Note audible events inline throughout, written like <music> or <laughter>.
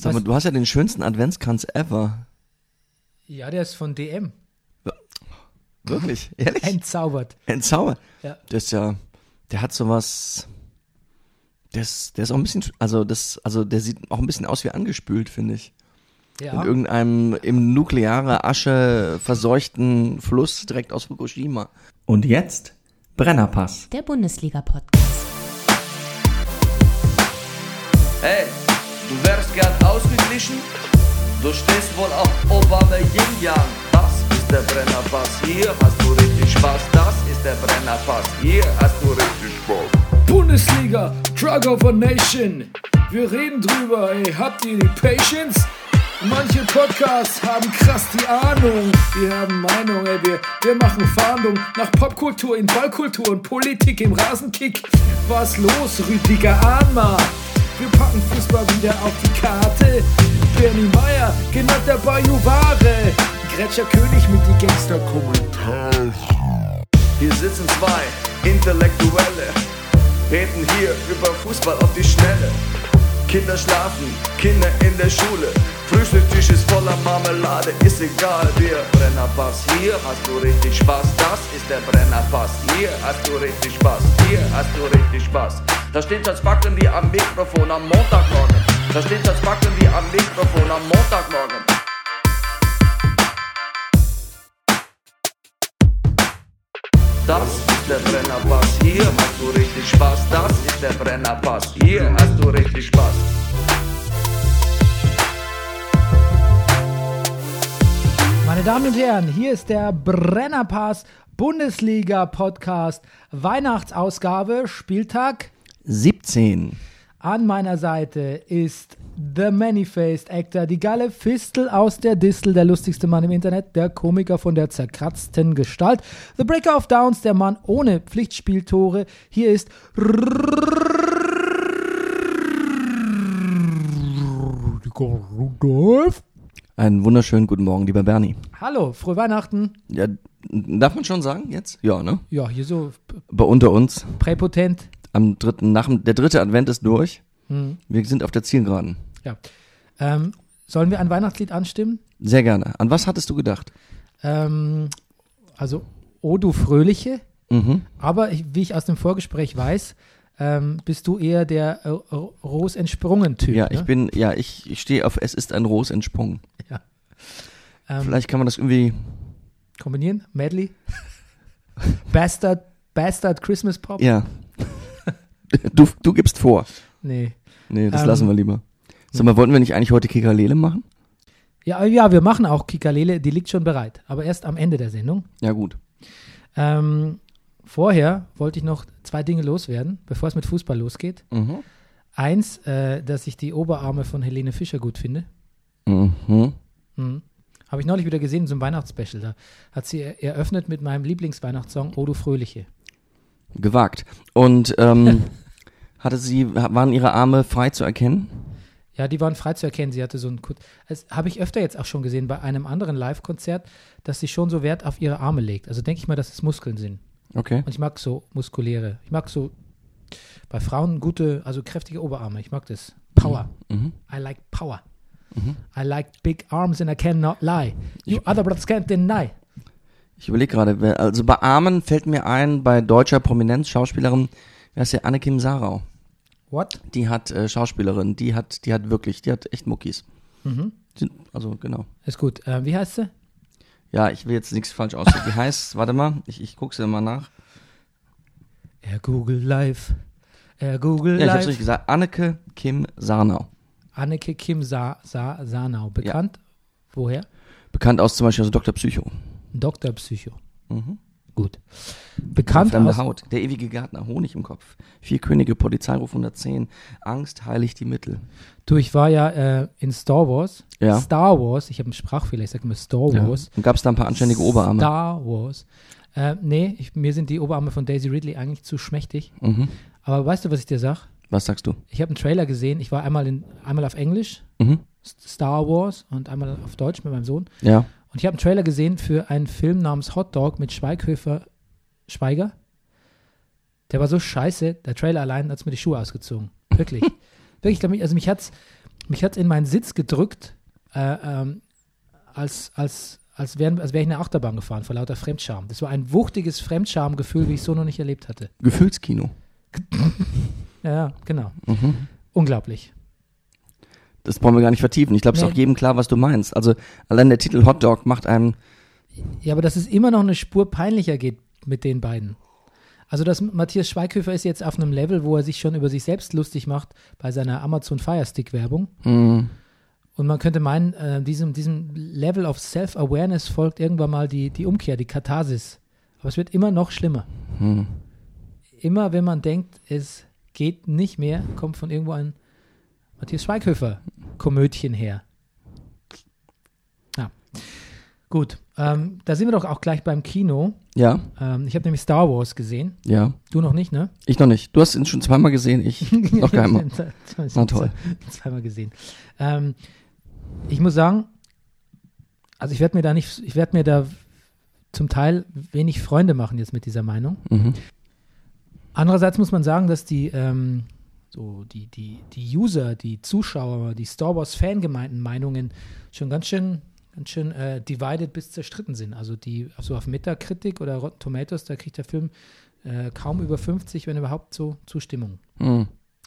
Sag mal, Was- du hast ja den schönsten Adventskranz ever. Ja, der ist von DM. Wirklich? <laughs> Ehrlich? Entzaubert. Entzauber. Ja. Das ist ja, der hat sowas, der ist, der ist auch ein bisschen, also das, also der sieht auch ein bisschen aus wie angespült, finde ich. In Ja. irgendeinem im nukleare Asche verseuchten Fluss direkt aus Fukushima. Und jetzt Brennerpass. Der Bundesliga-Podcast. Hey, du wärst gern ausgeglichen? Du stehst wohl auf Obama Yin Yang. Das ist der Brennerpass. Hier hast du richtig Spaß. Das ist der Brennerpass. Hier hast du richtig Spaß. Bundesliga, Drug of a Nation. Wir reden drüber, ey, habt ihr die Patience? Manche Podcasts haben krass die Ahnung. Wir haben Meinung, ey, wir, wir machen Fahndung nach Popkultur in Ballkultur und Politik im Rasenkick. Was los, Rüdiger Ahnma? Wir packen Fußball wieder auf die Karte. Bernie Meyer, genannt der Bajuware. Gretscher König mit die Gangster-Kommentare. Hier sitzen zwei Intellektuelle, reden hier über Fußball auf die Schnelle. Kinder schlafen, Kinder in der Schule. Frühstückstisch ist voller Marmelade, ist egal, wir Brennerpass. Hier hast du richtig Spaß, das ist der Brennerpass. Hier hast du richtig Spaß, hier hast du richtig Spaß. Da steht das Backen wie am Mikrofon am Montagmorgen. Da steht das Backen wie am Mikrofon am Montagmorgen. Das ist der Brennerpass, hier hast du richtig Spaß. Das ist der Brennerpass, hier hast du richtig Spaß. Meine Damen und Herren, hier ist der Brennerpass Bundesliga Podcast Weihnachtsausgabe Spieltag. 17. An meiner Seite ist The Many-Faced Actor, die geile Fistel aus der Distel, der lustigste Mann im Internet, der Komiker von der zerkratzten Gestalt, The Breaker of Downs, der Mann ohne Pflichtspieltore. Hier ist Rudolf. Einen wunderschönen guten Morgen, lieber Bernie. Hallo, frohe Weihnachten. Ja, darf man schon sagen jetzt? Ja, ne? Ja, hier so Aber unter uns, präpotent. am dritten, nach, dem- der dritte Advent ist durch. Hm. Wir sind auf der Zielgeraden. Ja. Ähm, sollen wir ein Weihnachtslied anstimmen? Sehr gerne. An was hattest du gedacht? Ähm, also, O du Fröhliche. Mhm. Aber ich, wie ich aus dem Vorgespräch weiß, ähm, bist du eher der äh, Ro- Ros entsprungen Typ. Ja, ne? ich bin, ja, ich, ich stehe auf, es ist ein Ros entsprungen. ähm, Vielleicht kann man das irgendwie, kombinieren. Medley. <laughs> Bastard, Bastard Christmas Pop. ja. <laughs> Du, du gibst vor. Nee. Nee, das Ähm, lassen wir lieber. Sag mal, wollten wir nicht eigentlich heute Kikalele machen? Ja, ja, wir machen auch Kikalele, die liegt schon bereit. Aber erst am Ende der Sendung. Ja, gut. Ähm, vorher wollte ich noch zwei Dinge loswerden, bevor es mit Fußball losgeht. Mhm. Eins, äh, dass ich die Oberarme von Helene Fischer gut finde. Mhm. Mhm. Habe ich neulich wieder gesehen in so einem Weihnachtsspecial. Da hat sie er- eröffnet mit meinem Lieblingsweihnachtssong O du Fröhliche. Gewagt. Und ähm, <laughs> hatte sie, waren ihre Arme frei zu erkennen? Ja, die waren frei zu erkennen. Sie hatte so ein, Kut- das habe ich öfter jetzt auch schon gesehen bei einem anderen Live-Konzert, dass sie schon so Wert auf ihre Arme legt. Also denke ich mal, dass es Muskeln sind. Okay. Und ich mag so muskuläre. Ich mag so bei Frauen gute, also kräftige Oberarme. Ich mag das. Power. Mhm. I like power. I like big arms and I cannot lie. You other brothers can't deny. Ich überlege gerade, also bei Armen fällt mir ein, bei deutscher Prominenz, Schauspielerin, wer ist der Annekim Sarau? What? Die hat äh, Schauspielerin, die hat, die hat wirklich, die hat echt Muckis. Mhm. Sind, also genau. Ist gut. Äh, wie heißt sie? Ja, ich will jetzt nichts falsch ausdrücken. Die heißt, <laughs> warte mal, ich, ich guck's dir mal nach. Er Google Live. Er Google Ja, ich hab's Live. richtig gesagt. Anneke Kim Sarnau. Anneke Kim Sa Sa Sanau. Bekannt? Woher? Bekannt aus zum Beispiel aus Dr. Psycho. Dr. Psycho. Mhm. Gut. Bekannt Fremde aus, Haut. Der ewige Gärtner. Honig im Kopf. Vier Könige. Polizeiruf 110. Angst heiligt die Mittel. Du, ich war ja äh, in Star Wars. Ja. Star Wars. Ich habe einen Sprachfehler. Ich sage immer Star Ja. Wars. Und gab's da ein paar anständige Oberarme? Star Wars. Äh, nee, ich, mir sind die Oberarme von Daisy Ridley eigentlich zu schmächtig. Mhm. Aber weißt du, was ich dir sag? Was sagst du? Ich habe einen Trailer gesehen. Ich war einmal, in, einmal auf Englisch, Mhm. Star Wars, und einmal auf Deutsch mit meinem Sohn. Ja. Und ich habe einen Trailer gesehen für einen Film namens Hot Dog mit Schweighöfer Schweiger. Der war so scheiße, der Trailer allein hat mir die Schuhe ausgezogen. Wirklich. <laughs> Wirklich, also mich hat's, mich hat es in meinen Sitz gedrückt, äh, ähm, als, als, als wäre als wär ich in eine Achterbahn gefahren vor lauter Fremdscham. Das war ein wuchtiges Fremdschamgefühl, wie ich so noch nicht erlebt hatte. Gefühlskino. <laughs> Ja, ja, genau. Mhm. Unglaublich. Das brauchen wir gar nicht vertiefen. Ich glaube, es ist Nee. auch jedem klar, was du meinst. Also allein der Titel Hot Dog macht einem. Ja, aber dass es immer noch eine Spur peinlicher geht mit den beiden. Also, dass Matthias Schweighöfer ist jetzt auf einem Level, wo er sich schon über sich selbst lustig macht bei seiner Amazon Fire Stick Werbung. Mh, Und man könnte meinen, äh, diesem, diesem Level of Self-Awareness folgt irgendwann mal die, die Umkehr, die Katharsis. Aber es wird immer noch schlimmer. mh. Immer wenn man denkt, es geht nicht mehr, kommt von irgendwo ein Matthias Schweighöfer Komödchen her. Ja. Gut, ähm, da sind wir doch auch gleich beim Kino. Ja, Ähm, ich habe nämlich Star Wars gesehen. ja. Du noch nicht, ne? Ich noch nicht. Du hast ihn schon zweimal gesehen, ich <laughs> noch keinmal. <laughs> Na toll. <laughs> Zweimal gesehen. Ähm, ich muss sagen, also ich werde mir da nicht, ich werde mir da zum Teil wenig Freunde machen jetzt mit dieser Meinung. Mhm. Andererseits muss man sagen, dass die, ähm, so die, die, die User, die Zuschauer, die Star Wars Fangemeinden Meinungen schon ganz schön, ganz schön äh, divided bis zerstritten sind. Also die, so auf Metacritic oder Rotten Tomatoes, da kriegt der Film äh, kaum über 50, wenn überhaupt so Zustimmung. Mhm.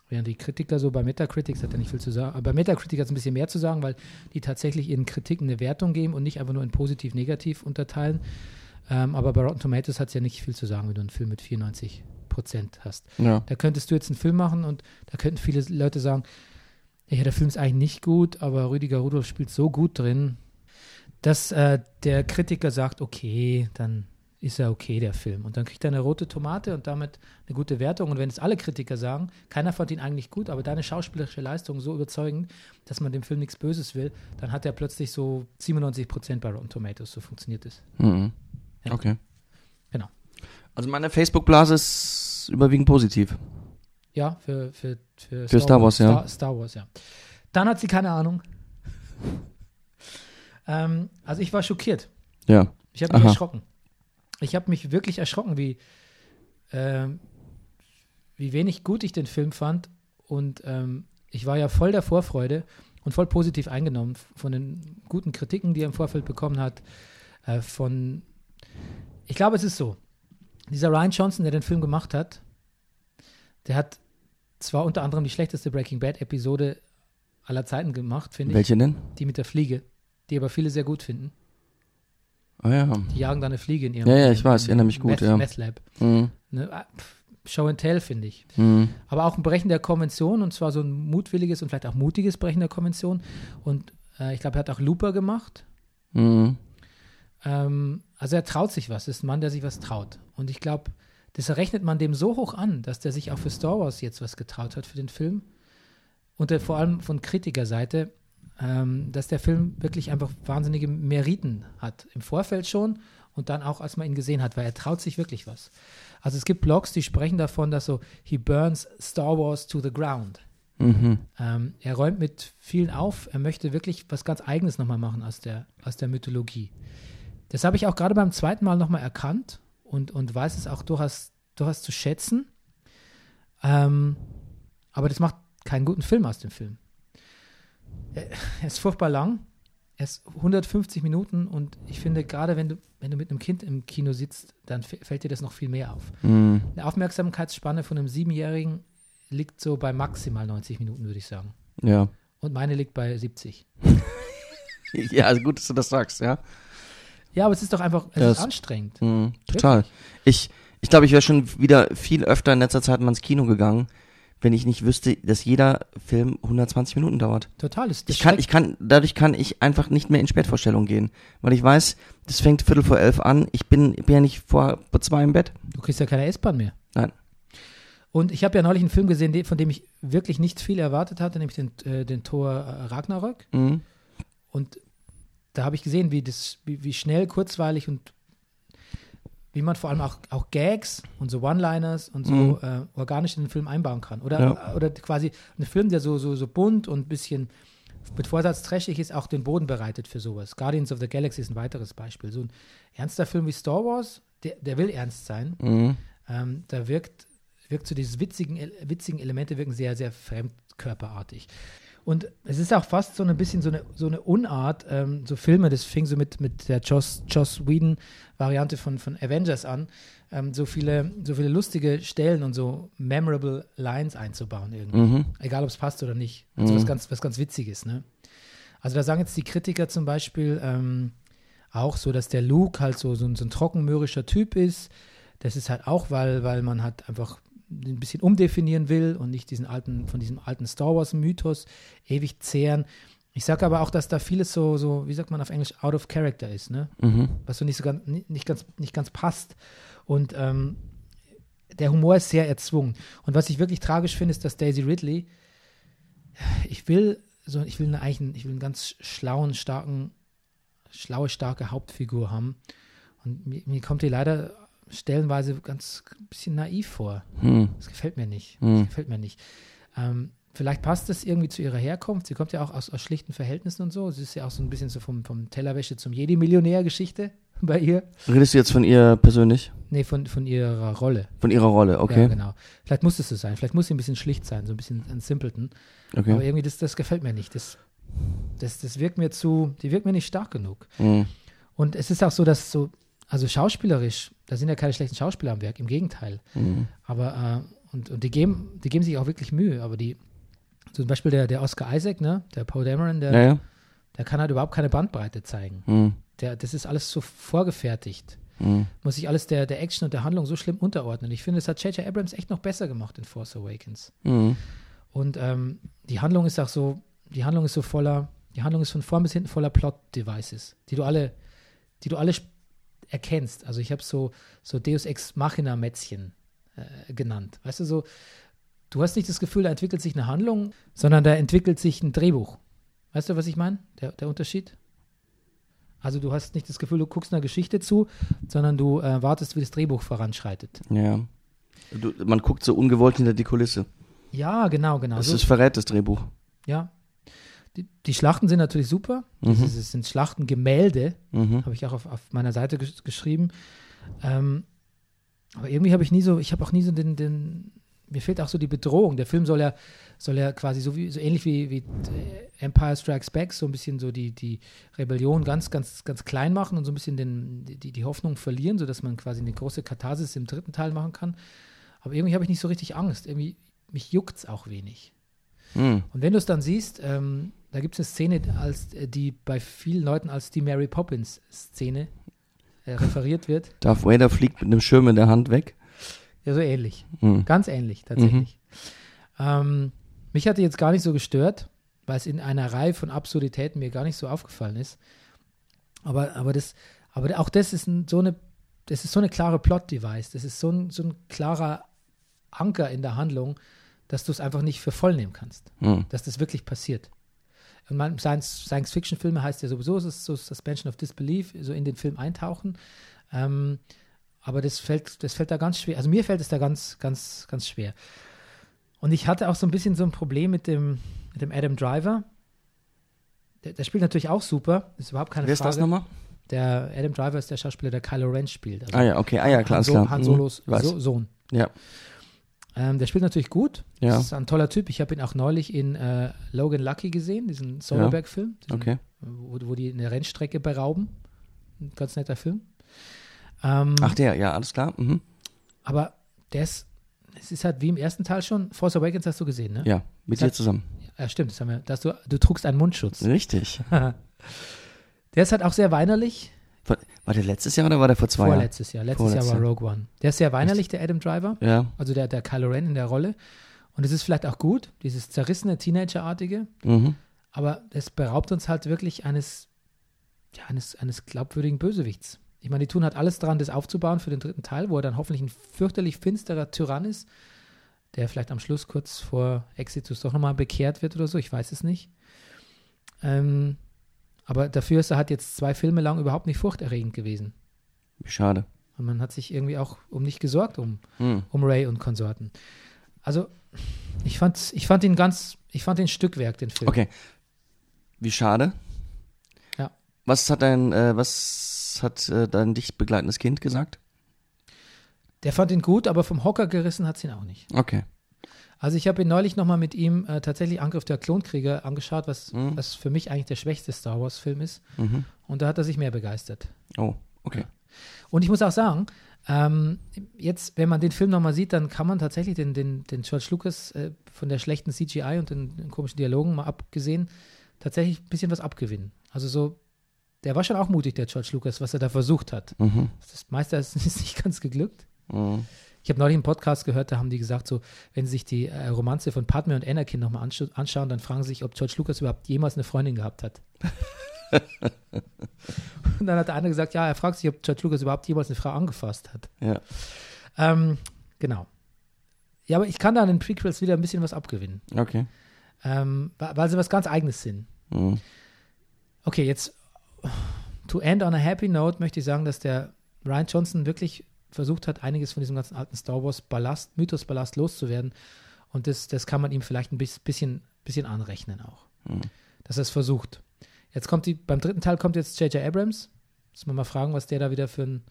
Während die Kritiker so bei Metacritic, hat ja nicht viel zu sagen, aber bei Metacritic hat es ein bisschen mehr zu sagen, weil die tatsächlich ihren Kritiken eine Wertung geben und nicht einfach nur in positiv-negativ unterteilen. Ähm, aber bei Rotten Tomatoes hat es ja nicht viel zu sagen, wenn du einen Film mit 94 Prozent hast. Ja. Da könntest du jetzt einen Film machen und da könnten viele Leute sagen, ja, der Film ist eigentlich nicht gut, aber Rüdiger Rudolph spielt so gut drin, dass äh, der Kritiker sagt, okay, dann ist er okay, der Film. Und dann kriegt er eine rote Tomate und damit eine gute Wertung. Und wenn es alle Kritiker sagen, keiner fand ihn eigentlich gut, aber deine schauspielerische Leistung so überzeugend, dass man dem Film nichts Böses will, dann hat er plötzlich so 97 Prozent bei Rotten Tomatoes. So funktioniert es. Mhm. Ja. Okay. Genau. Also meine Facebook-Blase ist überwiegend positiv. Ja, für, für, für, Für Star Wars, ja. Star, Star Wars, ja. Dann hat sie keine Ahnung. <laughs> ähm, also ich war schockiert. Ja. Ich habe mich Aha. erschrocken. Ich habe mich wirklich erschrocken, wie, ähm, wie wenig gut ich den Film fand. Und ähm, ich war ja voll der Vorfreude und voll positiv eingenommen von den guten Kritiken, die er im Vorfeld bekommen hat. Äh, von, ich glaube, es ist so. Dieser Ryan Johnson, der den Film gemacht hat, der hat zwar unter anderem die schlechteste Breaking Bad Episode aller Zeiten gemacht, finde ich. Welche denn? Die mit der Fliege, die aber viele sehr gut finden. Ah ja. Die jagen da eine Fliege in ihrem Ja, ja, ich weiß, ich erinnere mich gut, Meth, ja. Meth Lab. Mhm. Ne, ah, Show and Tell, finde ich. Mhm. Aber auch ein Brechen der Konvention und zwar so ein mutwilliges und vielleicht auch mutiges Brechen der Konvention. Und äh, ich glaube, er hat auch Looper gemacht. Mhm. Ähm, also er traut sich was, ist ein Mann, der sich was traut. Und ich glaube, das rechnet man dem so hoch an, dass der sich auch für Star Wars jetzt was getraut hat für den Film. Und der, vor allem von Kritikerseite, ähm, dass der Film wirklich einfach wahnsinnige Meriten hat. Im Vorfeld schon und dann auch, als man ihn gesehen hat, weil er traut sich wirklich was. Also es gibt Blogs, die sprechen davon, dass so, he burns Star Wars to the ground. Mhm. Ähm, er räumt mit vielen auf. Er möchte wirklich was ganz Eigenes nochmal machen aus der, aus der Mythologie. Das habe ich auch gerade beim zweiten Mal nochmal erkannt und, und weiß es auch durchaus, durchaus zu schätzen. Ähm, aber das macht keinen guten Film aus dem Film. Er, er ist furchtbar lang. Er ist 150 Minuten und ich finde, gerade wenn du, wenn du mit einem Kind im Kino sitzt, dann fällt dir das noch viel mehr auf. Mhm. Eine Aufmerksamkeitsspanne von einem Siebenjährigen liegt so bei maximal 90 Minuten, würde ich sagen. Ja. Und meine liegt bei 70. <laughs> Ja, also gut, dass du das sagst, ja. Ja, aber es ist doch einfach, es Das- ist anstrengend. Mhm. Total. Ich, ich glaube, ich wäre schon wieder viel öfter in letzter Zeit mal ins Kino gegangen, wenn ich nicht wüsste, dass jeder Film 120 Minuten dauert. Total. Das, das Ich kann, ich kann, dadurch kann ich einfach nicht mehr in Spätvorstellungen gehen, weil ich weiß, das fängt Viertel vor elf an. Ich bin, bin ja nicht vor, zwei im Bett. du kriegst ja keine S-Bahn mehr. Nein. Und ich habe ja neulich einen Film gesehen, von dem ich wirklich nicht viel erwartet hatte, nämlich den, äh, den Tor äh, Ragnarök. Mhm. Und da habe ich gesehen, wie, das, wie, wie schnell, kurzweilig und wie man vor allem auch, auch Gags und so One-Liners und so Mhm. äh, organisch in den Film einbauen kann. Oder, Ja. oder quasi ein Film, der so, so, so bunt und ein bisschen mit Vorsatz trashig ist, auch den Boden bereitet für sowas. Guardians of the Galaxy ist ein weiteres Beispiel. So ein ernster Film wie Star Wars, der, der will ernst sein. Mhm. Ähm, da wirkt, wirkt so diese witzigen, witzigen Elemente wirken sehr, sehr fremdkörperartig. Und es ist auch fast so ein bisschen so eine, so eine Unart, ähm, so Filme, das fing so mit, mit der Joss, Joss Whedon-Variante von, von Avengers an, ähm, so, viele, so viele lustige Stellen und so memorable Lines einzubauen irgendwie. Mhm. Egal, ob es passt oder nicht. Also Mhm. was, ganz, was ganz Witziges, ne? Also da sagen jetzt die Kritiker zum Beispiel ähm, auch so, dass der Luke halt so, so, ein- so ein trockenmürrischer Typ ist. Das ist halt auch, weil, weil man halt einfach ein bisschen umdefinieren will und nicht diesen alten, von diesem alten Star Wars-Mythos ewig zehren. Ich sage aber auch, dass da vieles so, so, wie sagt man auf Englisch, out of character ist, ne? Mhm. was so nicht so ganz, nicht ganz, nicht ganz passt. Und ähm, der Humor ist sehr erzwungen. Und was ich wirklich tragisch finde, ist, dass Daisy Ridley, ich will so, ich will eine, eigentlich einen, ich will einen ganz schlauen, starken, schlaue, starke Hauptfigur haben. Und mir, mir kommt die leider stellenweise ganz ein bisschen naiv vor. Hm. Das gefällt mir nicht. Hm. Das gefällt mir nicht. Ähm, vielleicht passt das irgendwie zu ihrer Herkunft. Sie kommt ja auch aus, aus schlichten Verhältnissen und so. Sie ist ja auch so ein bisschen so vom, vom Tellerwäsche zum Jedi-Millionär-Geschichte <laughs> bei ihr. Redest du jetzt von ihr persönlich? Nee, von, von ihrer Rolle. Von ihrer Rolle, okay. Ja, genau. Vielleicht muss es so sein. Vielleicht muss sie ein bisschen schlicht sein, so ein bisschen ein Simpleton. Aber okay. irgendwie, das, das gefällt mir nicht. Das, das, das wirkt mir zu, die wirkt mir nicht stark genug. Hm. Und es ist auch so, dass so, also schauspielerisch, da sind ja keine schlechten Schauspieler am Werk, im Gegenteil. Hm. Aber, äh, und, und die geben, die geben sich auch wirklich Mühe, aber die, zum Beispiel der, der Oscar Isaac, ne, der Paul Dameron, der, Ja, ja. der kann halt überhaupt keine Bandbreite zeigen. Hm. Der, das ist alles so vorgefertigt. Hm. Muss sich alles der, der Action und der Handlung so schlimm unterordnen. Ich finde, das hat J.J. Abrams echt noch besser gemacht in Force Awakens. Hm. Und ähm, die Handlung ist auch so, die Handlung ist so voller, die Handlung ist von vorn bis hinten voller Plot-Devices, die du alle, die du alle erkennst. Also ich habe so, so Deus Ex Machina-Mätzchen äh, genannt. Weißt du, so, du hast nicht das Gefühl, da entwickelt sich eine Handlung, sondern da entwickelt sich ein Drehbuch. Weißt du, was ich meine? Der, der Unterschied? Also du hast nicht das Gefühl, du guckst einer Geschichte zu, sondern du äh, wartest, wie das Drehbuch voranschreitet. Ja. Du, man guckt so ungewollt hinter die Kulisse. Ja, genau, genau. Das So- ist verrät das Drehbuch. Ja. Die, die Schlachten sind natürlich super. Mhm. Das, sind Schlachtengemälde, Mhm. habe ich auch auf, auf meiner Seite gesch geschrieben. Ähm, aber irgendwie habe ich nie so, ich habe auch nie so den, den, mir fehlt auch so die Bedrohung. Der Film soll ja, soll ja quasi so, wie, so ähnlich wie, wie äh, Empire Strikes Back, so ein bisschen so die, die Rebellion ganz, ganz, ganz klein machen und so ein bisschen den, die, die Hoffnung verlieren, sodass man quasi eine große Katharsis im dritten Teil machen kann. Aber irgendwie habe ich nicht so richtig Angst. Irgendwie, mich juckt es auch wenig. Hm. Und wenn du es dann siehst, ähm, da gibt es eine Szene, als, äh, die bei vielen Leuten als die Mary Poppins-Szene äh, referiert wird. Darth Vader fliegt mit einem Schirm in der Hand weg. Ja, so ähnlich. Hm. Ganz ähnlich, tatsächlich. Ähm, mich hatte jetzt gar nicht so gestört, weil es in einer Reihe von Absurditäten mir gar nicht so aufgefallen ist. Aber, aber, das, aber auch das ist ein, so eine, das ist so eine klare Plot-Device. Das ist so ein, so ein klarer Anker in der Handlung, dass du es einfach nicht für voll nehmen kannst. Hm. dass das wirklich passiert. Und man, Science- Science-Fiction-Filme heißt ja sowieso, es ist so Suspension of Disbelief, so in den Film eintauchen. Ähm, aber das fällt, das fällt da ganz schwer. Also mir fällt es da ganz, ganz, ganz schwer. Und ich hatte auch so ein bisschen so ein Problem mit dem, mit dem Adam Driver. Der, der spielt natürlich auch super, ist überhaupt keine Wer ist Frage. das nochmal? Der Adam Driver ist der Schauspieler, der Kylo Ren spielt. Also Ah ja, okay. Ah ja, klar, Han, ist so klar. Han Hm. Solos Weiß. so Sohn. Ja. Ähm, der spielt natürlich gut. Ja. Das ist ein toller Typ. Ich habe ihn auch neulich in äh, Logan Lucky gesehen, diesen Soderbergh-Film, Okay. wo, wo die eine Rennstrecke berauben. Ein ganz netter Film. Ähm, Ach der, ja, alles klar. Mhm. aber der ist, es ist halt wie im ersten Teil schon, Force Awakens hast du gesehen, ne? Ja, mit Das dir zusammen. Ja, stimmt. Das haben wir, dass du, du trugst einen Mundschutz. Richtig. <laughs> Der ist halt auch sehr weinerlich. War der letztes Jahr oder war der vor zwei Jahren? Vorletztes Jahr. Letztes Jahr Vorletztes war Rogue One. Der ist sehr weinerlich, der Adam Driver. Ja. Also der, der Kylo Ren in der Rolle. Und es ist vielleicht auch gut, dieses zerrissene, Teenagerartige. Mhm. Aber es beraubt uns halt wirklich eines, ja, eines, eines glaubwürdigen Bösewichts. Ich meine, die tun halt alles dran, das aufzubauen für den dritten Teil, wo er dann hoffentlich ein fürchterlich finsterer Tyrann ist, der vielleicht am Schluss kurz vor Exitus doch nochmal bekehrt wird oder so, ich weiß es nicht. Ähm, aber dafür ist er halt jetzt zwei Filme lang überhaupt nicht furchterregend gewesen. Wie schade. Und man hat sich irgendwie auch um nicht gesorgt, um, Hm. um Ray und Konsorten. Also, ich fand, ich fand ihn ganz, ich fand ihn Stückwerk, den Film. Okay. Wie schade. Ja. Was hat dein, äh, was hat äh, dein dich begleitendes Kind gesagt? Der fand ihn gut, aber vom Hocker gerissen hat es ihn auch nicht. Okay. Also ich habe ihn neulich nochmal mit ihm äh, tatsächlich Angriff der Klonkrieger angeschaut, was, Mhm. was für mich eigentlich der schwächste Star Wars-Film ist. Mhm. Und da hat er sich mehr begeistert. Oh, okay. Und ich muss auch sagen, ähm, jetzt, wenn man den Film nochmal sieht, dann kann man tatsächlich den, den, den George Lucas äh, von der schlechten CGI und den, den komischen Dialogen mal abgesehen, tatsächlich ein bisschen was abgewinnen. Also so, der war schon auch mutig, der George Lucas, was er da versucht hat. Mhm. Das meiste ist ist <laughs> nicht ganz geglückt. Mhm. Ich habe neulich einen Podcast gehört, da haben die gesagt, so, wenn sie sich die äh, Romanze von Padme und Anakin nochmal anscha anschauen, dann fragen sie sich, ob George Lucas überhaupt jemals eine Freundin gehabt hat. <laughs> und dann hat der eine gesagt, ja, er fragt sich, ob George Lucas überhaupt jemals eine Frau angefasst hat. Ja. Ähm, genau. Ja, aber ich kann da an den Prequels wieder ein bisschen was abgewinnen, Okay. ähm, weil sie was ganz Eigenes sind. Mhm. Okay, jetzt to end on a happy note möchte ich sagen, dass der Ryan Johnson wirklich versucht hat, einiges von diesem ganzen alten Star Wars Ballast, Mythos Ballast loszuwerden. Und das, das kann man ihm vielleicht ein bis- bisschen, bisschen anrechnen auch. Mhm. Dass er es versucht. Jetzt kommt die, beim dritten Teil kommt jetzt J.J. Abrams. Muss man mal fragen, was der da wieder für, ein,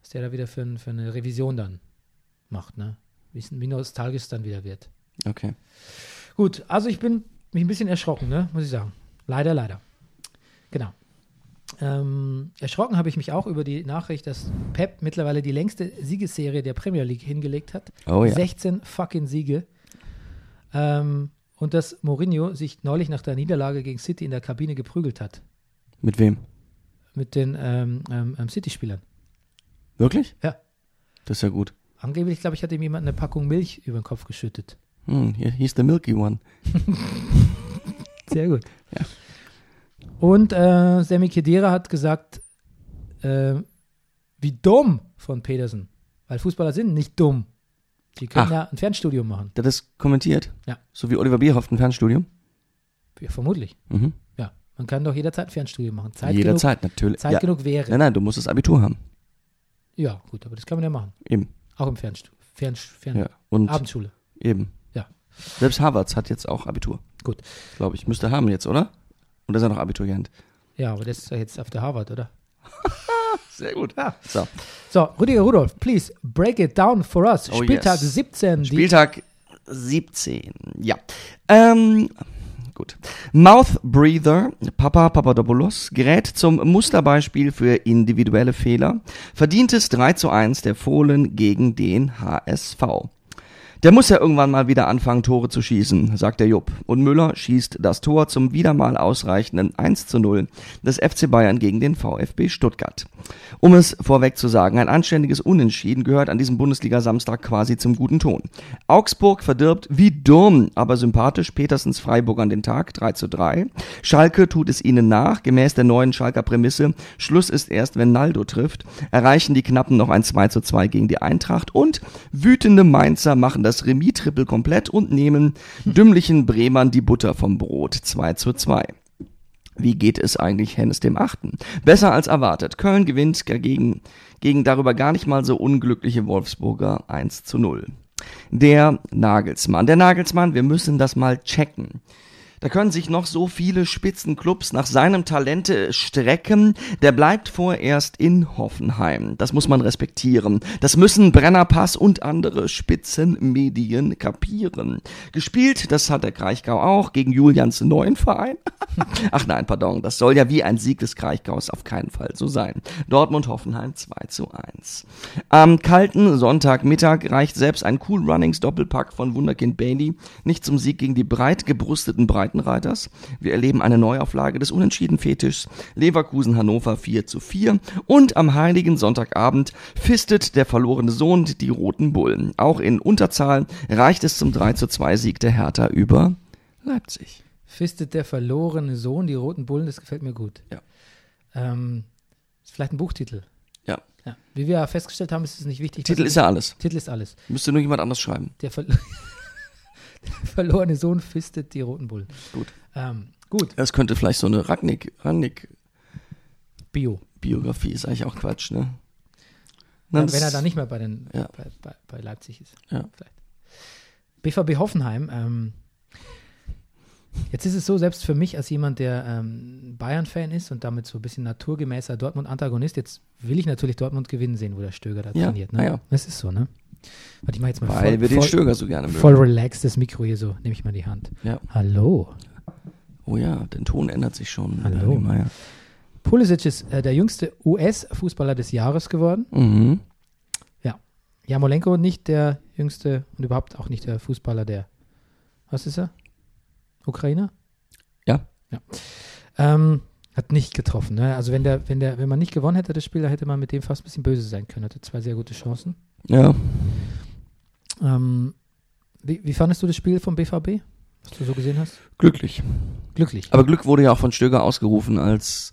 was der da wieder für, ein, für eine Revision dann macht, ne? Wie, wie nostalgisch es dann wieder wird. Okay. Gut, also ich bin mich ein bisschen erschrocken, ne? muss ich sagen. Leider, leider. Genau. Ähm, erschrocken habe ich mich auch über die Nachricht, dass Pep mittlerweile die längste Siegesserie der Premier League hingelegt hat. Oh ja. 16 fucking Siege. Ähm, und dass Mourinho sich neulich nach der Niederlage gegen City in der Kabine geprügelt hat. Mit wem? Mit den ähm, ähm, ähm, City-Spielern. Wirklich? Ja. Das ist ja gut. Angeblich, glaube ich, hat ihm jemand eine Packung Milch über den Kopf geschüttet. Hm, hier hieß der Milky One. <laughs> Sehr gut. Ja. Und äh, Sammy Kedira hat gesagt, äh, wie dumm von Petersen. Weil Fußballer sind nicht dumm. Die können Ach. ja ein Fernstudium machen. Der hat das kommentiert? Ja. So wie Oliver Bierhoff im Fernstudium? Ja, vermutlich. Mhm. Ja. Man kann doch jederzeit ein Fernstudium machen. Zeit Jederzeit, natürlich. Genug, Zeit ja. genug wäre. Nein, nein, du musst das Abitur haben. Ja, gut, aber das kann man ja machen. Eben. Auch im Fernstudium. Fern, Fern, Ja. Und Abendschule. eben. Ja. Selbst Harvards hat jetzt auch Abitur. Gut. Glaube ich. Müsste haben jetzt, oder? Und ist er noch Abiturient? Ja, aber das ist ja jetzt auf der Harvard, oder? <laughs> Sehr gut. Ja. So. So, Rüdiger Rudolf, please break it down for us. Oh, Spieltag yes. 17. die- Spieltag 17. Ja. Ähm, gut. Mouth Breather, Papa Papadopoulos, gerät zum Musterbeispiel für individuelle Fehler. Verdientes 3 zu 1 der Fohlen gegen den HSV. Der muss ja irgendwann mal wieder anfangen, Tore zu schießen, sagt der Jupp. Und Müller schießt das Tor zum wieder mal ausreichenden 1 zu 0 des FC Bayern gegen den VfB Stuttgart. Um es vorweg zu sagen, ein anständiges Unentschieden gehört an diesem Bundesliga-Samstag quasi zum guten Ton. Augsburg verdirbt wie dumm, aber sympathisch Petersens Freiburg an den Tag 3 zu 3. Schalke tut es ihnen nach, gemäß der neuen Schalker Prämisse. Schluss ist erst, wenn Naldo trifft. Erreichen die Knappen noch ein 2 zu 2 gegen die Eintracht und wütende Mainzer machen das Remis-Triple komplett und nehmen dümmlichen Bremern die Butter vom Brot 2 zu 2. Wie geht es eigentlich Hennes dem Achten? Besser als erwartet. Köln gewinnt gegen, gegen darüber gar nicht mal so unglückliche Wolfsburger 1 zu 0. Der Nagelsmann. Der Nagelsmann, wir müssen das mal checken. Da können sich noch so viele Spitzenclubs nach seinem Talente strecken. Der bleibt vorerst in Hoffenheim. Das muss man respektieren. Das müssen Brennerpass und andere Spitzenmedien kapieren. Gespielt, das hat der Kraichgau auch, gegen Julians neuen Verein. <laughs> Ach nein, pardon, das soll ja wie ein Sieg des Kraichgaus auf keinen Fall so sein. Dortmund-Hoffenheim 2 zu 1. Am kalten Sonntagmittag reicht selbst ein Cool Runnings Doppelpack von Wunderkind Bailey nicht zum Sieg gegen die breit gebrusteten Breitenreiters. Wir erleben eine Neuauflage des unentschieden Fetischs Leverkusen-Hannover 4 zu 4 und am heiligen Sonntagabend fistet der verlorene Sohn die roten Bullen. Auch in Unterzahl reicht es zum 3 zu 2 Sieg der Hertha über Leipzig. Fistet der verlorene Sohn die roten Bullen, das gefällt mir gut. Ja. Ähm, ist vielleicht ein Buchtitel. Ja. Ja. Wie wir festgestellt haben, ist es nicht wichtig. Titel ist ja alles. Titel ist alles. Müsste nur jemand anders schreiben. Der, ver <laughs> <laughs> verlorene Sohn fistet die roten Bullen. Gut. Ähm, gut, Das könnte vielleicht so eine Ragnick, Ragnick Bio. Biografie ist eigentlich auch Quatsch, ne? Ja, wenn er dann nicht mehr bei, den, Ja. bei, bei, bei Leipzig ist. Ja. Vielleicht. BVB Hoffenheim. Ähm, jetzt ist es so, selbst für mich als jemand, der ähm, Bayern-Fan ist und damit so ein bisschen naturgemäßer Dortmund-Antagonist, jetzt will ich natürlich Dortmund gewinnen sehen, wo der Stöger da Ja, trainiert. Ne? ja. Das ist so, ne? Warte, ich mach jetzt mal Weil voll, wir den voll, Stöger so gerne mögen. voll relaxed das Mikro hier so. Nehme ich mal die Hand. Ja. Hallo. Oh ja, der Ton ändert sich schon. Hallo. Pulisic ist äh, der jüngste US-Fußballer des Jahres geworden. Mhm. Jamolenko nicht der jüngste und überhaupt auch nicht der Fußballer der. Was ist er? Ukrainer? Ja. Ja. Ähm, hat nicht getroffen. Ne? Also wenn der, wenn der, wenn man nicht gewonnen hätte das Spiel, da hätte man mit dem fast ein bisschen böse sein können. Hatte zwei sehr gute Chancen. Ja. Ähm, wie, wie fandest du das Spiel vom BVB, was du so gesehen hast? Glücklich. Glücklich. Aber Glück wurde ja auch von Stöger ausgerufen als,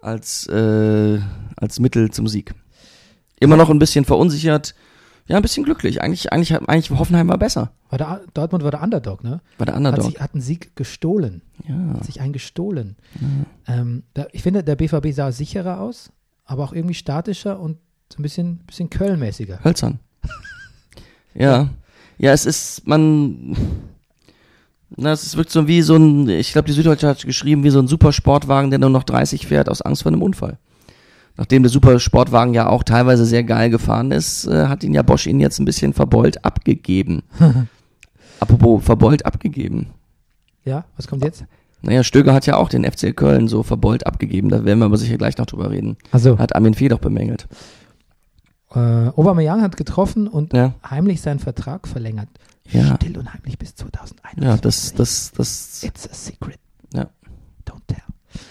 als, äh, als Mittel zum Sieg. Immer noch ein bisschen verunsichert. Ja, ein bisschen glücklich. Eigentlich, eigentlich, hat- eigentlich Hoffenheim war besser. War der, Dortmund war der Underdog, ne? War der Hat, Underdog. sich, hat einen Sieg gestohlen. ja. Hat sich einen gestohlen. Ähm, da, ich finde, der BVB sah sicherer aus, aber auch irgendwie statischer und so ein bisschen, bisschen Köln-mäßiger. Hölzern. <laughs> ja. Ja, es ist, man, na, es wirkt so wie so ein, ich glaube, die Süddeutsche hat geschrieben, wie so ein Supersportwagen, der nur noch 30 fährt aus Angst vor einem Unfall. Nachdem der Supersportwagen ja auch teilweise sehr geil gefahren ist, äh, hat ihn ja Bosch ihn jetzt ein bisschen verbeult abgegeben. <laughs> Apropos verbeult abgegeben. Ja, was kommt jetzt? Naja, Stöger hat ja auch den FC Köln so verbeult abgegeben, da werden wir aber sicher gleich noch drüber reden. Also, Hat Armin Fee doch bemängelt. Äh, Aubameyang hat getroffen und Ja, heimlich seinen Vertrag verlängert. Ja. Still und heimlich bis 2021. ja, das, das, das, It's a secret. Ja. Don't tell.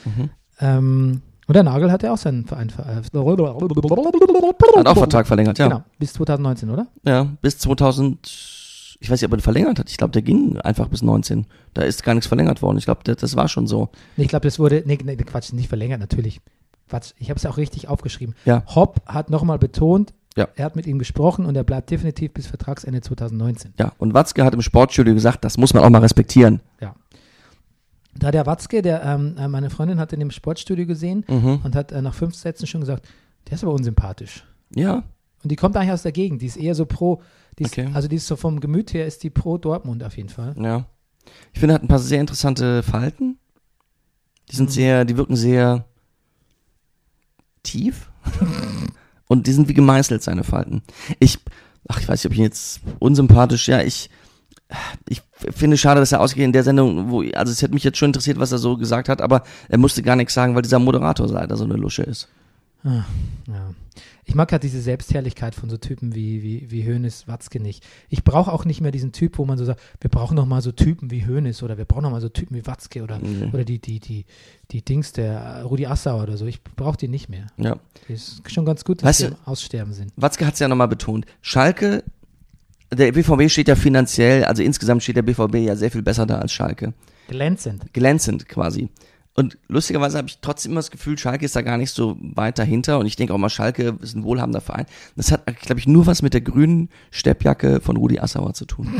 mhm. Ähm, und der Nagel hat ja auch seinen Verein ver äh, Hat auch Vertrag verlängert, ja. Genau, bis 2019, oder? Ja, bis 2000, ich weiß nicht, ob er verlängert hat. Ich glaube, der ging einfach bis 19. Da ist gar nichts verlängert worden. Ich glaube, das, war schon so. Ich glaube, das wurde, nee, nee, Quatsch, nicht verlängert, natürlich. Quatsch, ich habe es auch richtig aufgeschrieben. Ja. Hopp hat nochmal betont, Ja. er hat mit ihm gesprochen und er bleibt definitiv bis Vertragsende 2019. Ja, und Watzke hat im Sportstudio gesagt, das muss man auch mal respektieren. Da der Watzke, der, ähm, äh, meine Freundin hat in dem Sportstudio gesehen Mhm. und hat äh, nach fünf Sätzen schon gesagt, der ist aber unsympathisch. Ja, Und die kommt eigentlich aus der Gegend, die ist eher so pro, die ist, Okay. also die ist so vom Gemüt her, ist die pro Dortmund auf jeden Fall. ja. Ich finde, er hat ein paar sehr interessante Falten. Die sind Mhm. sehr, die wirken sehr tief. <laughs> und die sind wie gemeißelt, seine Falten. Ich, ach, ich weiß nicht, ob ich ihn jetzt unsympathisch, ja, ich, ich finde schade, dass er ausgeht in der Sendung, wo, also es hätte mich jetzt schon interessiert, was er so gesagt hat, aber er musste gar nichts sagen, weil dieser Moderator leider so eine Lusche ist. Ah, ja. Ich mag halt diese Selbstherrlichkeit von so Typen wie, wie, wie Hoeneß, Watzke nicht. Ich brauche auch nicht mehr diesen Typ, wo man so sagt, wir brauchen noch mal so Typen wie Hoeneß oder wir brauchen noch mal so Typen wie Watzke oder, Mhm. oder die, die, die, die Dings, der äh, Rudi Assauer oder so. Ich brauche die nicht mehr. Ja. Ist schon ganz gut, dass Weißt die du- am Aussterben sind. Watzke hat es ja nochmal betont. Schalke, der BVB steht ja finanziell, also insgesamt steht der BVB ja sehr viel besser da als Schalke. Glänzend. Glänzend quasi. Und lustigerweise habe ich trotzdem immer das Gefühl, Schalke ist da gar nicht so weit dahinter. Und ich denke auch mal, Schalke ist ein wohlhabender Verein. Das hat, glaube ich, nur was mit der grünen Steppjacke von Rudi Assauer zu tun. <laughs>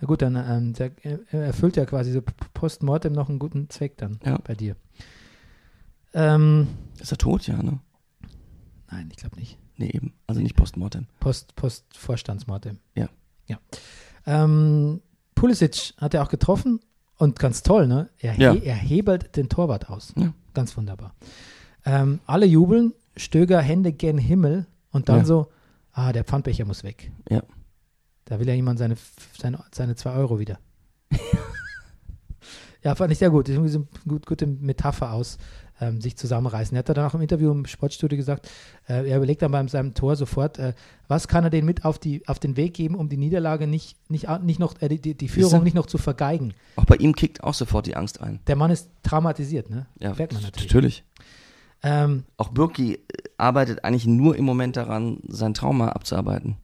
Na gut, dann ähm, der, er erfüllt ja quasi so postmortem noch einen guten Zweck dann Ja. bei dir. Ähm, Ist er tot? Ja, ne? nein, ich glaube nicht. Nee, eben. Also nicht postmortem. Post, Postvorstandsmortem. Ja. Ja. Ähm, Pulisic hat er auch getroffen und ganz toll, ne? Er, Ja. he er hebelt den Torwart aus. Ja. Ganz wunderbar. Ähm, alle jubeln, Stöger Hände gen Himmel und dann Ja. so, ah, der Pfandbecher muss weg. Ja. Da will ja jemand seine, seine, seine zwei Euro wieder. <laughs> ja, fand ich sehr gut. Irgendwie so eine gut, gute Metapher aus, ähm, sich zusammenreißen. Er hat dann auch im Interview im Sportstudio gesagt, äh, er überlegt dann bei seinem Tor sofort, äh, was kann er denen mit auf, die, auf den Weg geben, um die Niederlage nicht, nicht, nicht noch, äh, die, die, Führung nicht noch zu vergeigen. Auch bei ihm kickt auch sofort die Angst ein. Der Mann ist traumatisiert, ne? Ja, man natürlich. natürlich. Ähm, Auch Birki äh, arbeitet eigentlich nur im Moment daran, sein Trauma abzuarbeiten.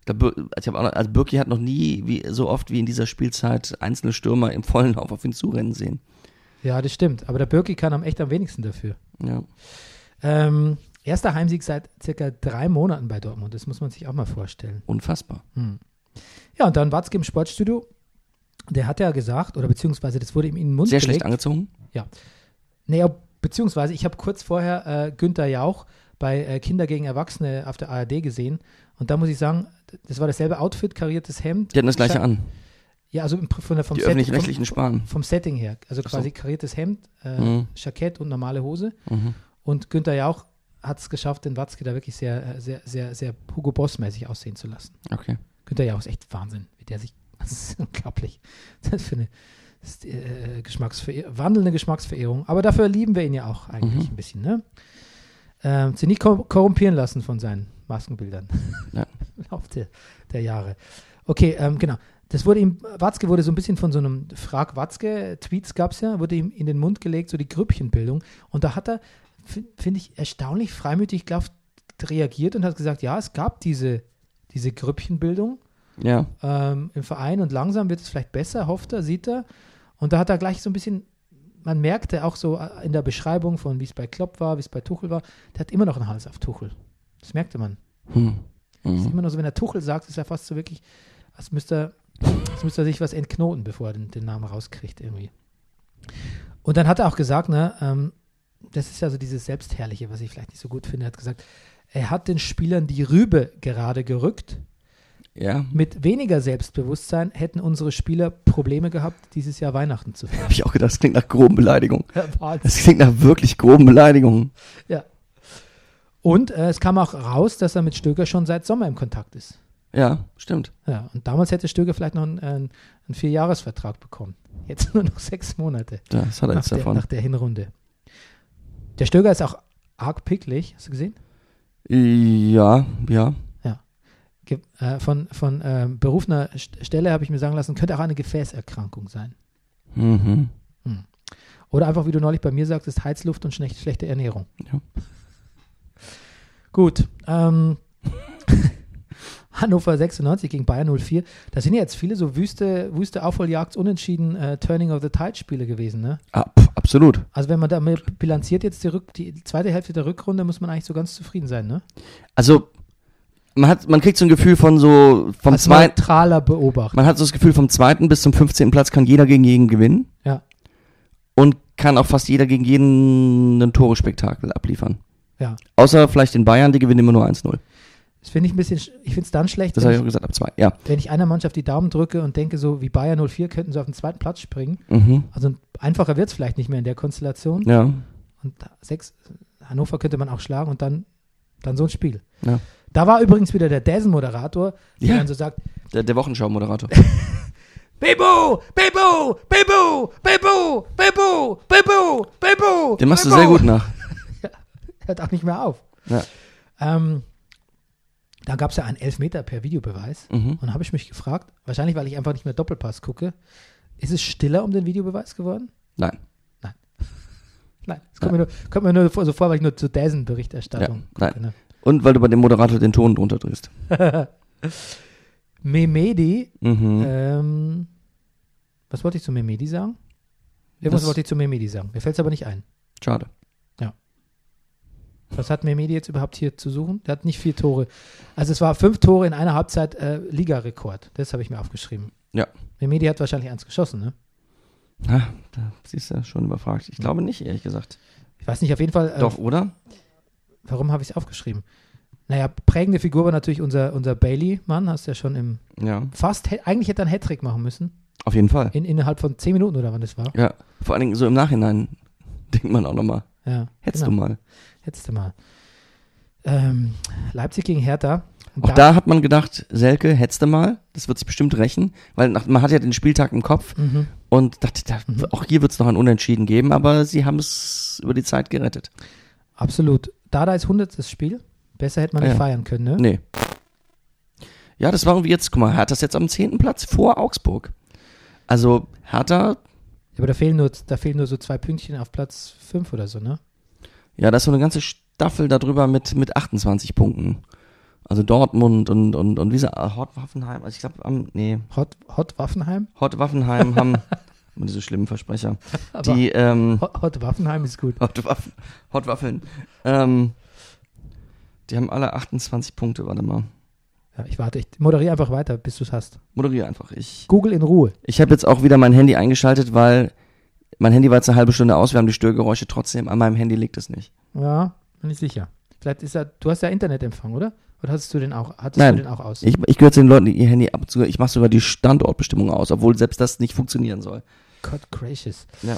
Ich glaube, ich hab auch also Birki hat noch nie wie, so oft wie in dieser Spielzeit einzelne Stürmer im vollen Lauf auf ihn zurennen sehen. Ja, das stimmt. Aber der Birki kann am echt am wenigsten dafür. Ja. Ähm, erster Heimsieg seit circa drei Monaten bei Dortmund. Das muss man sich auch mal vorstellen. Unfassbar. Hm. Ja, und dann Watzke im Sportstudio. Der hat ja gesagt, oder beziehungsweise das wurde ihm in den Mund Sehr gelegt. schlecht angezogen. Nee, ob- beziehungsweise ich habe kurz vorher äh, Günther Jauch bei äh, Kinder gegen Erwachsene auf der ARD gesehen. Und da muss ich sagen, das war dasselbe Outfit, kariertes Hemd. Die hatten das gleiche an. Ja, also im- von der, vom, Die Setting, vom, sparen. vom Setting her. Also Ach so. quasi kariertes Hemd, äh, Mhm. Jackett und normale Hose. Mhm. Und Günther Jauch hat es geschafft, den Watzke da wirklich sehr, äh, sehr, sehr, sehr Hugo Boss-mäßig aussehen zu lassen. Okay. Günther ja auch ist echt Wahnsinn, wie der sich. <laughs> Das ist unglaublich. Das ist für eine ist, äh, Geschmacksverehr wandelnde Geschmacksverehrung. Aber dafür lieben wir ihn ja auch eigentlich Mhm. ein bisschen, ne? Ähm, sie nicht kor korrumpieren lassen von seinen Maskenbildern. Ja. <laughs> Im Laufe der, der Jahre. Okay, ähm, genau. Das wurde ihm, Watzke wurde so ein bisschen von so einem Frag Watzke, Tweets gab es ja, wurde ihm in den Mund gelegt, so die Grüppchenbildung. Und da hat er, fi- finde ich, erstaunlich freimütig glaub, reagiert und hat gesagt, ja, es gab diese, diese Grüppchenbildung Ja. ähm, im Verein und langsam wird es vielleicht besser, hofft er, sieht er. Und da hat er gleich so ein bisschen, man merkte auch so äh, in der Beschreibung von, wie es bei Klopp war, wie es bei Tuchel war, der hat immer noch einen Hals auf Tuchel. Das merkte man. Hm. Das ist Mhm. immer noch so, wenn er Tuchel sagt, ist er fast so wirklich, als müsste er, als müsste er sich was entknoten, bevor er den, den Namen rauskriegt irgendwie. Und dann hat er auch gesagt, ne, ähm, das ist ja so dieses Selbstherrliche, was ich vielleicht nicht so gut finde. Er hat gesagt, er hat den Spielern die Rübe gerade gerückt. Ja. Mit weniger Selbstbewusstsein hätten unsere Spieler Probleme gehabt, dieses Jahr Weihnachten zu feiern. <laughs> Habe ich auch gedacht, das klingt nach groben Beleidigungen. Ja. Das klingt nach wirklich groben Beleidigungen. ja. Und äh, es kam auch raus, dass er mit Stöger schon seit Sommer im Kontakt ist. Ja, stimmt. Ja, und damals hätte Stöger vielleicht noch einen, einen, einen Vierjahresvertrag bekommen. Jetzt <laughs> nur noch sechs Monate Das hat er nach jetzt der, davon. nach der Hinrunde. Der Stöger ist auch arg picklig, hast du gesehen? Ja, ja. Ge äh, von von ähm, berufener St- Stelle habe ich mir sagen lassen, könnte auch eine Gefäßerkrankung sein. Mhm. Oder einfach, wie du neulich bei mir sagtest, Heizluft und schlecht, schlechte Ernährung. Ja. Gut. Ähm, Hannover 96 gegen Bayern 04. Da sind ja jetzt viele so wüste, wüste Aufholjagds unentschieden äh, Turning of the Tide Spiele gewesen. Ne? Ah, absolut. Also wenn man damit bilanziert jetzt die, Rück die zweite Hälfte der Rückrunde, muss man eigentlich so ganz zufrieden sein. Ne? Also, man hat, man kriegt so ein Gefühl von so, vom Als zweiten, neutraler Beobachter. man hat so das Gefühl, vom zweiten bis zum 15. Platz kann jeder gegen jeden gewinnen. Ja. Und kann auch fast jeder gegen jeden ein Tore-Spektakel abliefern. Ja. Außer vielleicht den Bayern, die gewinnen immer nur 1-0. Das finde ich ein bisschen, sch- ich finde es dann schlecht, Das habe wenn ich auch gesagt, ab 2. Ja. wenn ich einer Mannschaft die Daumen drücke und denke, so wie Bayern 04 könnten sie auf den zweiten Platz springen. Mhm. Also einfacher wird es vielleicht nicht mehr in der Konstellation. Ja. Und sechs, Hannover könnte man auch schlagen und dann, dann so ein Spiel. Ja. Da war übrigens wieder der Dazen-Moderator, der Ja. dann so sagt, Der, der Wochenschau-Moderator. <laughs> Bibu, Bibu, Bibu, Bibu, Bibu, Bibu, Bibu. Den machst du Bibu. sehr gut nach. <laughs> Hört auch nicht mehr auf. Ja. Ähm, da gab es ja einen Elfmeter per Videobeweis. Mhm. Und da habe ich mich gefragt, wahrscheinlich weil ich einfach nicht mehr Doppelpass gucke, ist es stiller um den Videobeweis geworden? Nein. Nein, <laughs> das kommt mir nur, kommt mir nur so vor, weil ich nur zur Dazen-Berichterstattung Ja, gucke. Ne? Und weil du bei dem Moderator den Ton drunter drehst. <laughs> Memedi, Mhm. ähm, was wollte ich zu Memedi sagen? Irgendwas Das- wollte ich zu Memedi sagen. Mir fällt es aber nicht ein. Schade. Was hat Memedi jetzt überhaupt hier zu suchen? Der hat nicht vier Tore. Also es war fünf Tore in einer Halbzeit äh, Ligarekord. Das habe ich mir aufgeschrieben. Ja. Memedi hat wahrscheinlich eins geschossen, ne? Ah, da siehst du schon überfragt. Ich glaube nicht, ehrlich gesagt. Ich weiß nicht, auf jeden Fall. Äh, Doch, oder? Warum habe ich es aufgeschrieben? Naja, prägende Figur war natürlich unser, unser Bailey-Mann, hast du ja schon im Ja. fast, eigentlich hätte er einen Hattrick machen müssen. Auf jeden Fall. In, innerhalb von zehn Minuten oder wann das war. Ja. Vor allen Dingen so im Nachhinein <laughs> denkt man auch nochmal. Ja, Hättest genau. du mal. Hättest du mal. Ähm, Leipzig gegen Hertha. Und Auch da hat man gedacht, Selke, du mal. Das wird sich bestimmt rächen. Weil nach, man hat ja den Spieltag im Kopf Mhm. und dachte, da, Mhm. auch hier wird es noch ein Unentschieden geben, aber sie haben es über die Zeit gerettet. Absolut. Dada ist 100. Spiel. Besser hätte man Ah, nicht ja. feiern können, ne? Nee. Ja, das war irgendwie jetzt, guck mal, Hertha ist jetzt am 10. Platz vor Augsburg. Also Hertha, Aber da fehlen, nur, da fehlen nur so zwei Pünktchen auf Platz 5 oder so, ne? Ja, da ist so eine ganze Staffel darüber mit, mit 28 Punkten. Also Dortmund und, und, und wie sie, ah, Hort Waffenheim, also ich glaube, am, nee, Hot, Hot Waffenheim? Hort Waffenheim haben, <laughs> immer diese schlimmen Versprecher, Aber die, ähm, Hot, Hot Waffenheim ist gut. Hot, Waffen, Hot Waffeln, ähm, die haben alle 28 Punkte, warte mal. Ja, ich warte. Ich moderiere einfach weiter, bis du es hast. Moderiere einfach. Ich, Google in Ruhe. ich habe jetzt auch wieder mein Handy eingeschaltet, weil mein Handy war jetzt eine halbe Stunde aus, wir haben die Störgeräusche trotzdem, an meinem Handy liegt es nicht. Ja, bin ich sicher. Vielleicht ist er, du hast ja Internetempfang, oder? Oder hattest du den auch, hattest Nein. du den auch aus? Ich, ich gehöre zu den Leuten, die ihr Handy ab und zu, ich mache sogar die Standortbestimmung aus, obwohl selbst das nicht funktionieren soll. God gracious. Ja.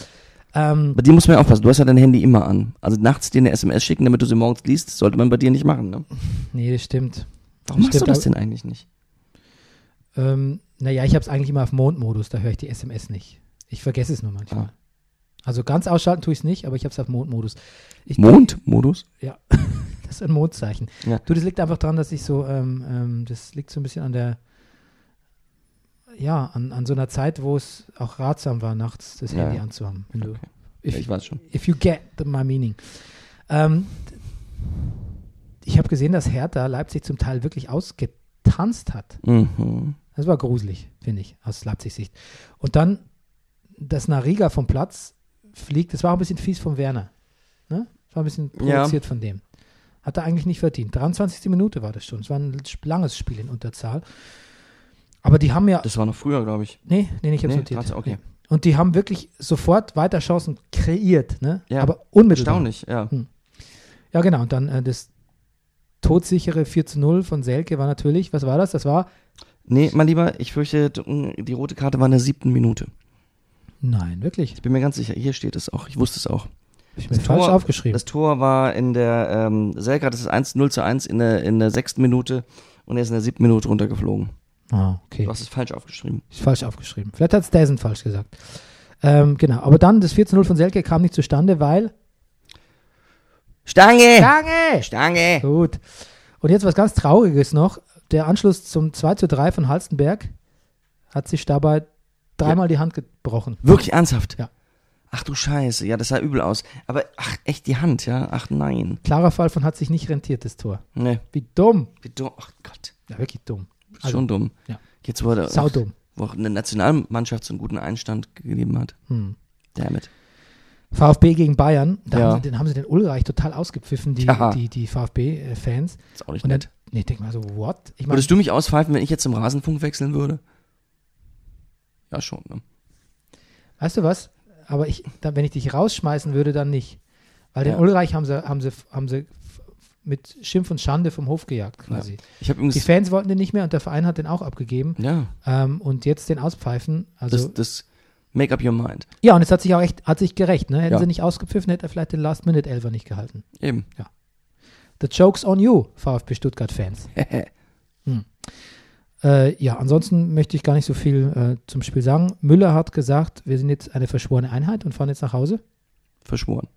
Ähm, Bei dir muss man ja aufpassen, du hast ja dein Handy immer an. Also nachts dir eine SMS schicken, damit du sie morgens liest, sollte man bei dir nicht machen. Ne? nee, das stimmt. Warum machst du stimmt, das aber- denn eigentlich nicht? Ähm, naja, ich habe es eigentlich immer auf Mondmodus, da höre ich die SMS nicht. Ich vergesse es nur manchmal. Ah. Also ganz ausschalten tue ich es nicht, aber ich habe es auf Mondmodus. Ich, Mondmodus? Ja, <laughs> das ist ein Mondzeichen. Ja. Du, das liegt einfach daran, dass ich so, ähm, ähm, das liegt so ein bisschen an der, ja, an, an so einer Zeit, wo es auch ratsam war, nachts das Ja, Handy ja. anzuhaben. Wenn du, Okay. if, Ja, ich weiß schon. if you get the, my meaning. Ähm, ich habe gesehen, dass Hertha Leipzig zum Teil wirklich ausgetanzt hat. Mhm. Das war gruselig, finde ich, aus Leipzigs Sicht. Und dann, dass Nariga vom Platz fliegt, das war auch ein bisschen fies von Werner. Ne? Das war ein bisschen Ja. provoziert von dem. Hat er eigentlich nicht verdient. 23. Minute war das schon. Es war ein langes Spiel in Unterzahl. Aber die haben ja. Das war noch früher, glaube ich. nee, nee, ich habe Nee, notiert. okay. Nee. Und die haben wirklich sofort weiter Chancen kreiert, ne? Ja, Aber unmittelbar. Erstaunlich, ja. Ja, genau. Und dann äh, das todsichere 4 zu 0 von Selke war natürlich, was war das? Das war, Nee, mein Lieber, ich fürchte, die rote Karte war in der siebten Minute. Nein, wirklich. Ich bin mir ganz sicher, hier steht es auch. Ich wusste es auch. Ich Das falsch Tor- aufgeschrieben. Das Tor war in der, ähm, Selke hat das 1 0 zu 1 in der, in der sechsten Minute und er ist in der siebten Minute runtergeflogen. Ah, okay. Du hast es falsch aufgeschrieben. Ist falsch aufgeschrieben. Vielleicht hat Stasen falsch gesagt. Ähm, genau. Aber dann das 4 zu 0 von Selke kam nicht zustande, weil. Stange! Gange! Stange! Gut. Und jetzt was ganz Trauriges noch. Der Anschluss zum 2 zu 3 von Halstenberg hat sich dabei dreimal die Hand gebrochen. Wirklich ernsthaft? Ja. Ach du Scheiße, ja, das sah übel aus. Aber, ach, echt die Hand, ja? Ach nein. Klarer Fall von hat sich nicht rentiert, das Tor. Nee, Wie dumm. wie dumm. Ach Gott, Ja, wirklich dumm. ist schon dumm. ja. Jetzt wurde Saudumm. wo auch eine Nationalmannschaft so einen guten Einstand gegeben hat. Hm. Damit. VfB gegen Bayern, da Ja. haben, sie, den, haben sie den Ulreich total ausgepfiffen, die, Ja. die, die VfB-Fans. Ist auch nicht Und dann, nett. nee, ich denke mal so, what? Ich meine, Würdest du mich auspfeifen, wenn ich jetzt zum Rasenfunk wechseln würde? Ja, schon, ne? weißt du was? Aber ich, dann, wenn ich dich rausschmeißen würde, dann nicht. Weil den Ja. Ulreich haben sie, haben sie, haben sie mit Schimpf und Schande vom Hof gejagt, quasi. Ich habe Die. Fans wollten den nicht mehr und der Verein hat den auch abgegeben. Ja, Ähm, und jetzt den auspfeifen. Also, das, das Make up your mind. ja, und es hat sich auch echt, hat sich gerecht. Ne? Hätten Ja. sie nicht ausgepfiffen, hätte er vielleicht den Last-Minute-Elfer nicht gehalten. Eben. The joke's on you, VfB Stuttgart-Fans. <laughs> Äh, ja, ansonsten möchte ich gar nicht so viel äh, zum Spiel sagen. Müller hat gesagt, wir sind jetzt eine verschworene Einheit und fahren jetzt nach Hause. Verschworen.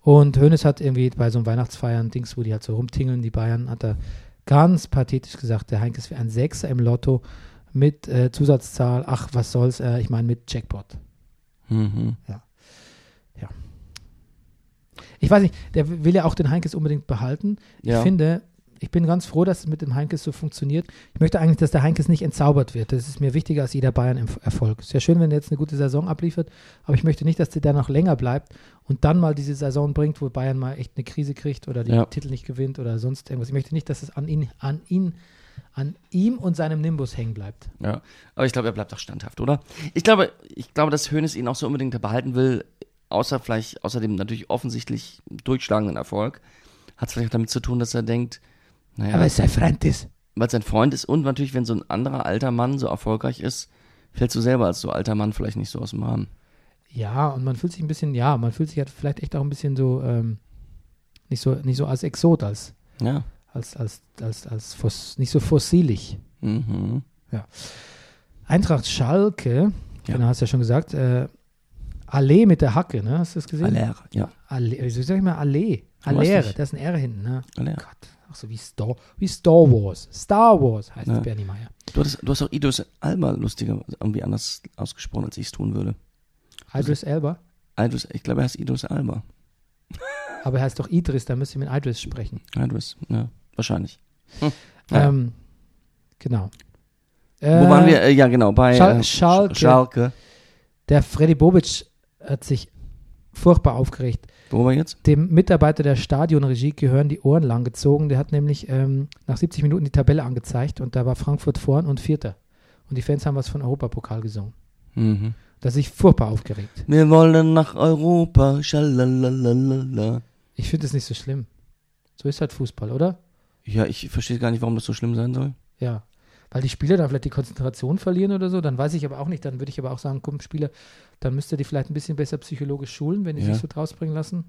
Und Hoeneß hat irgendwie bei so einem Weihnachtsfeiern, Dings, wo die halt so rumtingeln, die Bayern, hat er ganz pathetisch gesagt, der Heinz ist wie ein Sechser im Lotto mit äh, Zusatzzahl, ach, was soll's, äh, ich meine mit Jackpot. Mhm. Ich weiß nicht, der will ja auch den Heinkes unbedingt behalten. Ja. Ich finde, ich bin ganz froh, dass es mit dem Heinkes so funktioniert. Ich möchte eigentlich, dass der Heinkes nicht entzaubert wird. Das ist mir wichtiger als jeder Bayern-Erfolg. Ist ja schön, wenn er jetzt eine gute Saison abliefert, aber ich möchte nicht, dass der da noch länger bleibt und dann mal diese Saison bringt, wo Bayern mal echt eine Krise kriegt oder den Ja. Titel nicht gewinnt oder sonst irgendwas. Ich möchte nicht, dass es an ihn, an ihn, an ihm und seinem Nimbus hängen bleibt. Ja, aber ich glaube, er bleibt auch standhaft, oder? Ich glaube, ich glaube, dass Hoeneß ihn auch so unbedingt behalten will, außer vielleicht, außer dem natürlich offensichtlich durchschlagenden Erfolg, hat es vielleicht auch damit zu tun, dass er denkt, naja, Aber es sei Freund ist. weil es sein Freund ist und natürlich, wenn so ein anderer alter Mann so erfolgreich ist, fällst du selber als so alter Mann vielleicht nicht so aus dem Rahmen. Ja, und man fühlt sich ein bisschen, ja, man fühlt sich halt vielleicht echt auch ein bisschen so, ähm, nicht so, nicht so als Exot, als, Ja. als, als, als, als fos, nicht so fossilig. Mhm. Eintracht Schalke, Ja. genau, hast du ja schon gesagt, äh, Allee mit der Hacke, ne? Hast du das gesehen? Aller, ja. Allee, wieso sag ich mal Allee? Nicht. da ist ein R hinten, ne? Aller. Gott, ach so wie Star, wie Star Wars. Star Wars heißt Ja. es, Bernie Meyer. Du, hattest, du hast auch Idris Alba lustiger irgendwie anders ausgesprochen, als ich es tun würde. Idris Elba, Idris, ich glaube, er heißt Idris Alba. <laughs> aber er heißt doch Idris, da müsst ihr mit Idris sprechen. Idris, ja, wahrscheinlich. Hm. Ja. Ähm, genau. Wo waren wir? Äh, ja, genau, bei Schal- äh, Schalke. Sch- Schalke. Der Freddy Bobic hat sich furchtbar aufgeregt. Wo war jetzt? Dem Mitarbeiter der Stadionregie gehören die Ohren lang gezogen. Der hat nämlich ähm, nach 70 Minuten die Tabelle angezeigt und da war Frankfurt vorn und Vierter. Und die Fans haben was von Europapokal gesungen. Mhm. Da hat sich furchtbar aufgeregt. Wir wollen nach Europa. Schalalalala. Ich finde es nicht so schlimm. So ist halt Fußball, oder? Ja, ich verstehe gar nicht, warum das so schlimm sein soll. Ja. weil die Spieler dann vielleicht die Konzentration verlieren oder so, dann weiß ich aber auch nicht. Dann würde ich aber auch sagen, komm, Spieler, dann müsst ihr die vielleicht ein bisschen besser psychologisch schulen, wenn die Ja. sich so draus bringen lassen.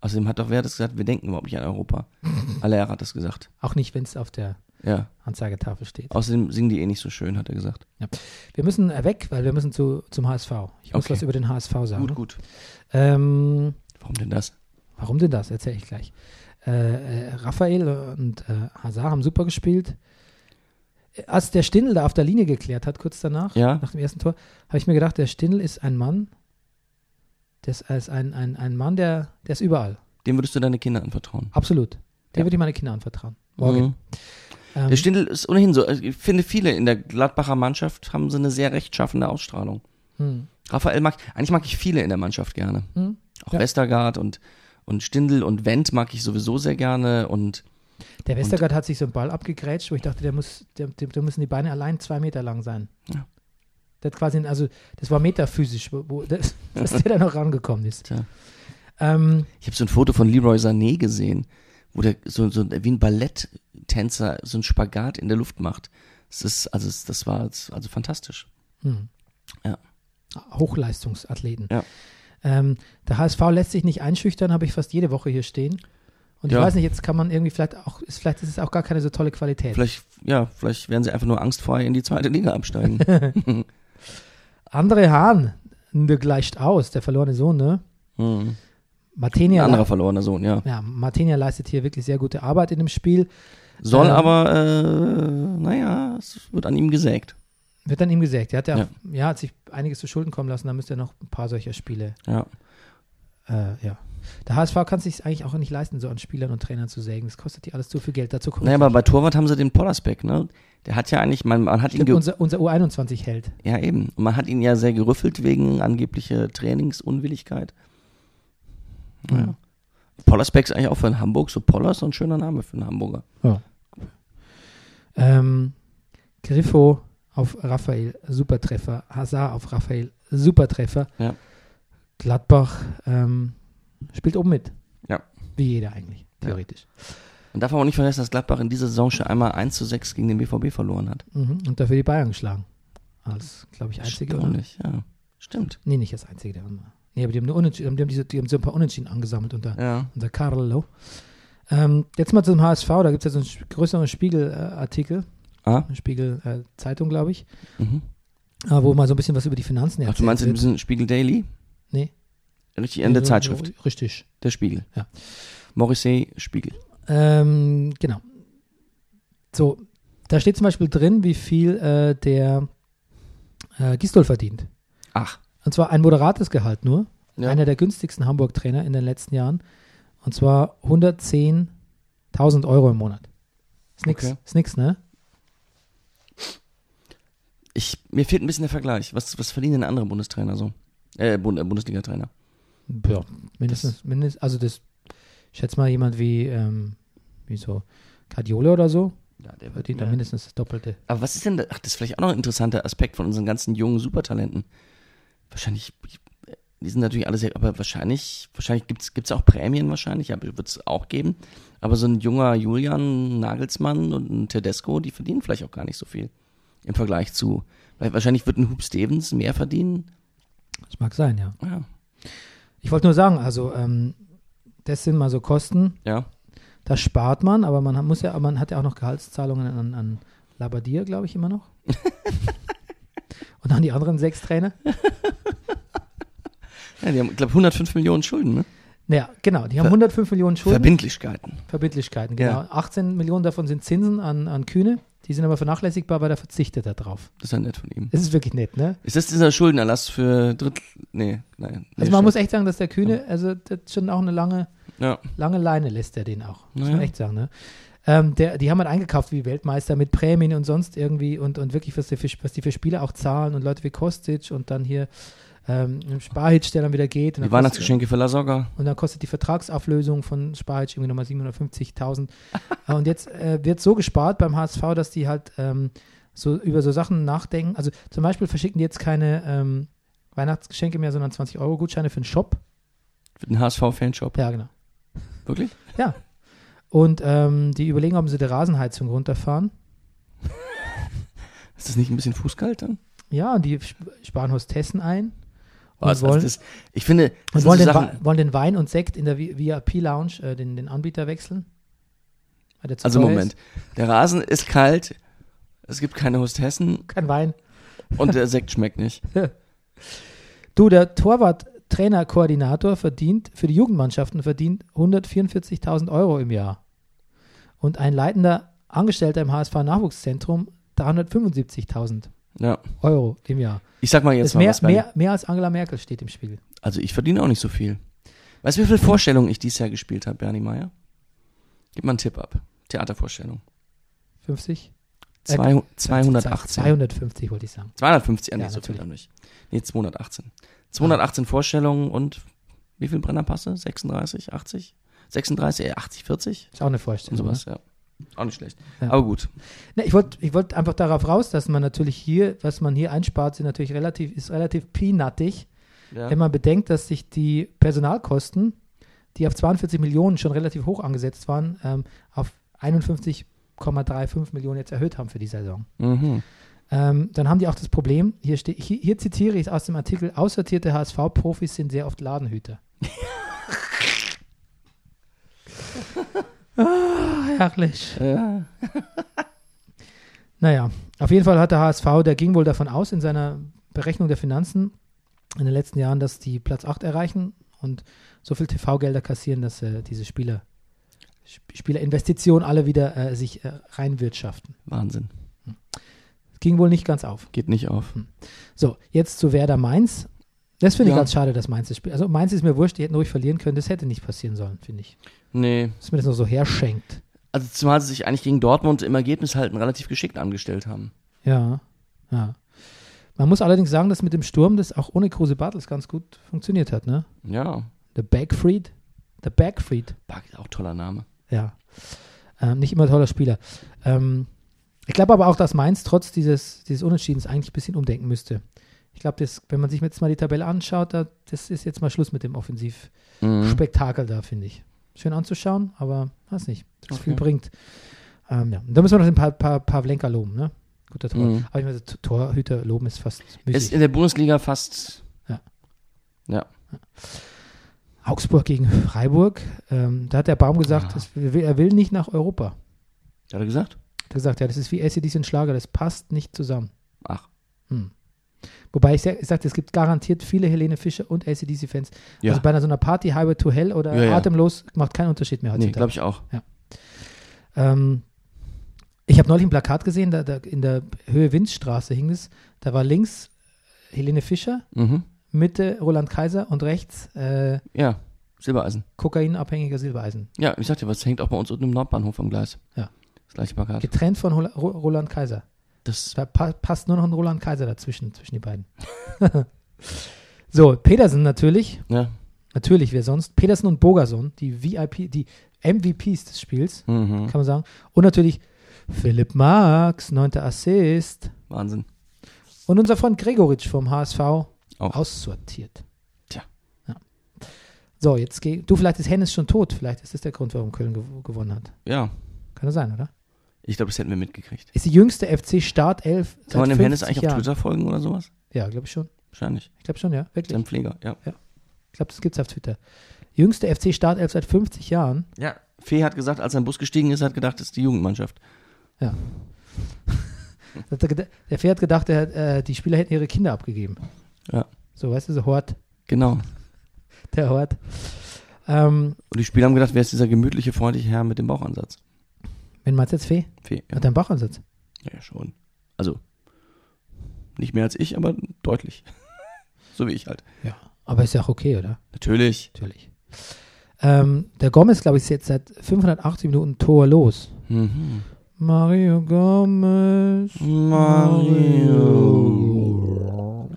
Außerdem hat doch wer das gesagt, wir denken überhaupt nicht an Europa. <laughs> Aller hat das gesagt. Auch nicht, wenn es auf der Ja. Anzeigetafel steht. Außerdem singen die eh nicht so schön, hat er gesagt. Wir müssen äh, weg, weil wir müssen zu, zum HSV. Ich muss Okay. was über den HSV sagen. Gut, gut. Ähm, Warum denn das? warum denn das? Erzähle ich gleich. Äh, äh, Raphael und äh, Hazard haben super gespielt. Als der Stindl da auf der Linie geklärt hat, kurz danach, Ja. nach dem ersten Tor, habe ich mir gedacht, der Stindl ist ein Mann, das ist ein, ein, ein Mann, der, der ist überall. Dem würdest du deine Kinder anvertrauen. Absolut. Der Ja. würde ich meine Kinder anvertrauen. Morgen. Mhm. Ähm, Der Stindl ist ohnehin so. Also Ich finde, viele in der Gladbacher Mannschaft haben so eine sehr rechtschaffende Ausstrahlung. hm, Raphael mag, eigentlich mag ich viele in der Mannschaft gerne. hm. Auch Ja. Westergaard und, und Stindl und Wendt mag ich sowieso sehr gerne und Der Westergaard hat sich so einen Ball abgegrätscht, wo ich dachte, der muss, der, der, da müssen die Beine allein zwei Meter lang sein. Ja. Der hat quasi, also das war metaphysisch, wo, wo das, dass der da noch rangekommen ist. Tja. Ähm, ich habe so ein Foto von Leroy Sané gesehen, wo der so, so wie ein Balletttänzer so einen Spagat in der Luft macht. Das ist, also das war also fantastisch. hm. Ja. Hochleistungsathleten. Ja. Ähm, der HSV lässt sich nicht einschüchtern, habe ich fast jede Woche hier stehen. Und ich Ja. weiß nicht, jetzt kann man irgendwie vielleicht auch, ist, vielleicht ist es auch gar keine so tolle Qualität. Vielleicht, ja, vielleicht werden sie einfach nur angstfrei in die zweite Liga absteigen. <laughs> <laughs> André Hahn, der gleicht aus, der verlorene Sohn, ne? hm. Ein Martinia, anderer verlorener Sohn, ja. ja, Martinia leistet hier wirklich sehr gute Arbeit in dem Spiel. Soll Ähm, aber, äh, naja, es wird an ihm gesägt. Wird dann ihm gesagt. Er hat ja, Ja. ja. hat sich einiges zu Schulden kommen lassen, da müsste er noch ein paar solcher Spiele. Ja. Äh, ja. Der HSV kann es sich eigentlich auch nicht leisten, so an Spielern und Trainern zu sägen. Das kostet die alles zu viel Geld. Dazu kommt Naja, aber bei Torwart haben sie den Pollersbeck, ne? Der hat ja eigentlich, man, man hat ihn, Stimmt, ge unser, unser U21 hält. ja eben, und man hat ihn ja sehr gerüffelt wegen angeblicher Trainingsunwilligkeit. Naja. Mhm. Pollersbeck ist eigentlich auch für Hamburg, so Pollers, so ein schöner Name für einen Hamburger. Ähm, Griffo auf Raphael, Supertreffer. Hazard auf Raphael, Supertreffer. Ja. Gladbach ähm, spielt oben mit. Ja. Wie jeder eigentlich, theoretisch. Man darf aber auch nicht vergessen, dass Gladbach in dieser Saison schon einmal 1 zu 6 gegen den BVB verloren hat. Mhm. Und dafür die Bayern geschlagen. Als, glaube ich, einzige. Oder? Ja. Stimmt. Nee, nicht das einzige. Der immer. Nee, aber die haben, nur Unentschieden, die haben, diese, die haben so ein paar Unentschieden angesammelt unter, Ja. unter Carlo. Ähm, jetzt mal zum HSV, da gibt es ja so einen größeren Spiegelartikel, Ah, eine Spiegel-Zeitung, glaube ich, mhm. äh, wo mal so ein bisschen was über die Finanzen Ach, du meinst in wird. diesem Spiegel Daily? Nee. Richtig, in der Ja, Zeitschrift. Richtig. Der Spiegel. Ja. Morrissey Spiegel. Ähm, genau. So, da steht zum Beispiel drin, wie viel äh, der äh, Gistol verdient. Ach. Und zwar ein moderates Gehalt nur. Ja. Einer der günstigsten Hamburg-Trainer in den letzten Jahren. Und zwar 110.000 Euro im Monat. Ist nix, Okay. ist nix, ne? Ich, mir fehlt ein bisschen der Vergleich. Was, was verdienen denn andere Bundestrainer so? Äh, äh Bundesliga-Trainer. Ja, mindestens, mindestens, also das, ich schätze mal jemand wie, ähm, wie so Guardiola oder so, Ja, der verdient dann mindestens das Doppelte. Aber was ist denn, da, ach, das ist vielleicht auch noch ein interessanter Aspekt von unseren ganzen jungen Supertalenten. Wahrscheinlich, die sind natürlich alle sehr, aber wahrscheinlich, wahrscheinlich gibt's gibt's auch Prämien wahrscheinlich, ja, wird es auch geben. Aber so ein junger Julian Nagelsmann und ein Tedesco, die verdienen vielleicht auch gar nicht so viel im Vergleich zu, wahrscheinlich wird ein Hub Stevens mehr verdienen. Das mag sein, ja. Ja, Ich wollte nur sagen, also ähm, das sind mal so Kosten, ja. das spart man, aber man hat- muss ja, man hat ja auch noch Gehaltszahlungen an, an Labadier, glaube ich, immer noch. <laughs> Und an die anderen sechs Trainer. ja die haben, glaube 105 Millionen Schulden, ne? Naja, genau, die haben Ver- 105 Millionen Schulden. Verbindlichkeiten. Verbindlichkeiten, genau. Ja. 18 Millionen davon sind Zinsen an, an Kühne. Die sind aber vernachlässigbar, weil er verzichtet darauf. Das ist ja nett von ihm. Das ist wirklich nett, ne? Ist das dieser Schuldenerlass für Drittel? Nee, nein. Nee, Also man schon. muss echt sagen, dass der Kühne, also das ist schon auch eine lange, Ja. lange Leine lässt er den auch. Muss Naja. man echt sagen, ne? Ähm, der, die haben halt eingekauft wie Weltmeister mit Prämien und sonst irgendwie und, und wirklich, was die, für, was die für Spieler auch zahlen und Leute wie Kostic und dann hier ähm, Sparhitsch, der dann wieder geht. Und Die Weihnachtsgeschenke für Lasogga. Und dann kostet die Vertragsauflösung von Sparhitsch irgendwie nochmal 750.000. <laughs> Äh, und jetzt äh, wird so gespart beim HSV, dass die halt ähm, so über so Sachen nachdenken. Also zum Beispiel verschicken die jetzt keine ähm, Weihnachtsgeschenke mehr, sondern 20-Euro-Gutscheine für einen Shop. Für den HSV-Fanshop. Ja, genau. Wirklich? Und ähm, die überlegen, ob sie die Rasenheizung runterfahren. <laughs> Ist das nicht ein bisschen fußkalt dann? Ja, und die sp- sparen Hostessen ein. Was, wollen, also das, ich finde, das wollen, so den, Sachen, wollen den Wein und Sekt in der VIP-Lounge, äh, den, den Anbieter wechseln. Also Moment, der Rasen ist kalt, es gibt keine Hostessen Ist. Kein Wein. und der Sekt schmeckt nicht. <laughs> Du, der Torwart-Trainer-Koordinator verdient für die Jugendmannschaften verdient 144.000 Euro im Jahr. Und ein leitender Angestellter im HSV-Nachwuchszentrum 375.000 Ja. Euro im Jahr. Ich sag mal jetzt mal mehr, was, mehr, mehr als Angela Merkel steht im Spiel. Also ich verdiene auch nicht so viel. Weißt du, wie viele Vorstellungen ich dieses Jahr gespielt habe, Bernie Meyer? Gib mal einen Tipp ab. Theatervorstellung. 50? Zwei, 218. 250 wollte ich sagen. 250, ja, Ja, nicht so viel natürlich. dann nicht. Nee, 218. 218 Vorstellungen und wie viel Brennerpasse? 36, 80? 36, äh, 80, 40? Ist auch eine Und Vorstellung. sowas, ja. Auch nicht schlecht. Ja. Aber gut. Ne, ich wollte ich wollt einfach darauf raus, dass man natürlich hier, was man hier einspart, sind natürlich relativ, ist relativ peanuttig, Ja. wenn man bedenkt, dass sich die Personalkosten, die auf 42 Millionen schon relativ hoch angesetzt waren, ähm, auf 51,35 Millionen jetzt erhöht haben für die Saison. Mhm. Ähm, dann haben die auch das Problem, hier, steht, hier, hier zitiere ich aus dem Artikel, aussortierte HSV-Profis sind sehr oft Ladenhüter. <laughs> <laughs> herrlich. Ja. <laughs> Naja, auf jeden Fall hat der HSV, der ging wohl davon aus in seiner Berechnung der Finanzen in den letzten Jahren, dass die Platz 8 erreichen und so viel TV-Gelder kassieren, dass äh, diese Spieler, Sp Spielerinvestitionen alle wieder äh, sich äh, reinwirtschaften. Wahnsinn. Ging wohl nicht ganz auf. Geht nicht auf. So, jetzt zu Werder Mainz. Das finde ich Ja. ganz schade, dass Mainz das Spiel. Also Mainz ist mir wurscht, die hätten ruhig verlieren können. Das hätte nicht passieren sollen, finde ich. Nee. Dass mir das nur so herschenkt. Also zumal sie sich eigentlich gegen Dortmund im Ergebnis halten relativ geschickt angestellt haben. Ja, ja. Man muss allerdings sagen, dass mit dem Sturm das auch ohne Kruse Bartels ganz gut funktioniert hat, ne? Ja. Der Backfried. Der Backfried. Auch toller Name. Ja. Ähm, nicht immer toller Spieler. Ähm, ich glaube aber auch, dass Mainz trotz dieses, dieses Unentschiedens eigentlich ein bisschen umdenken müsste. Ich glaube, wenn man sich jetzt mal die Tabelle anschaut, da, das ist jetzt mal Schluss mit dem Offensivspektakel Mhm. da, finde ich. Schön anzuschauen, aber weiß nicht, was Okay. viel bringt. Ähm, ja. Da müssen wir noch den pa pa Pavlenka loben, ne? Guter Tor. Mhm. Aber ich meine, Torhüter loben ist fast Ist müßig. in der Bundesliga fast. Ja. Ja. Augsburg gegen Freiburg. Ähm, da hat der Baum gesagt, das, er will nicht nach Europa. Hat er gesagt? Er hat gesagt, ja, das ist wie ACDC und Schlager, das passt nicht zusammen. Ach. Hm. Wobei ich, ich sagte, es gibt garantiert viele Helene Fischer und ACDC-Fans. Ja. Also bei einer so einer Party Highway to Hell oder Ja, ja. Atemlos macht keinen Unterschied mehr nee, heutzutage. glaube ich auch. Ähm, ich habe neulich ein Plakat gesehen, da, da in der Höhe Winzstraße hing es. Da war links Helene Fischer, Mhm. Mitte Roland Kaiser und rechts äh, Ja. Silbereisen. kokainabhängiger Silbereisen. Ja, ich sagte, was hängt auch bei uns unten im Nordbahnhof am Gleis. Ja. Das gleiche Plakat. Getrennt von Roland Kaiser. Das. Da pa passt nur noch ein Roland Kaiser dazwischen, zwischen die beiden. <laughs> so, Pedersen natürlich. Ja. Natürlich, wer sonst? Pedersen und Bogerson, die VIP, die MVPs des Spiels, Mhm. kann man sagen. Und natürlich Philipp Marx, neunter Assist. Wahnsinn. Und unser Freund Gregoritsch vom HSV Auch. aussortiert. Tja. Ja. So, jetzt geh, du, vielleicht ist Hennes schon tot. Vielleicht ist das der Grund, warum Köln gew gewonnen hat. Ja. Kann das sein, oder? Ich glaube, das hätten wir mitgekriegt. Ist die jüngste FC-Startelf Kann man dem Hennes 50 eigentlich auf Jahren. Twitter folgen oder sowas? Ja, glaube ich schon. Wahrscheinlich. Ich glaube schon, ja. Wirklich. Sein Pfleger, ja. Ich glaube, das gibt es auf Twitter. Jüngste FC-Startelf seit 50 Jahren. Ja. Fee hat gesagt, als er in den Bus gestiegen ist, hat gedacht, das ist die Jugendmannschaft. Ja. <laughs> Er Der Pferd hat gedacht, er, hat, äh, die Spieler hätten ihre Kinder abgegeben. Ja. So, weißt du, so Hort, Genau. der Hort. Ähm, Und die Spieler haben gedacht, wer ist dieser gemütliche, freundliche Herr mit dem Bauchansatz? Wenn meinst du jetzt Fee? Fee, ja. Hat er einen Bachansatz? ja, schon. Also, nicht mehr als ich, aber deutlich. <laughs> so wie ich halt. Ja. Aber ist ja auch okay, oder? Natürlich. Natürlich. Ähm, der Gomez, glaube ich, ist jetzt seit 580 Minuten torlos. Mhm. Mario Gomez. Mario.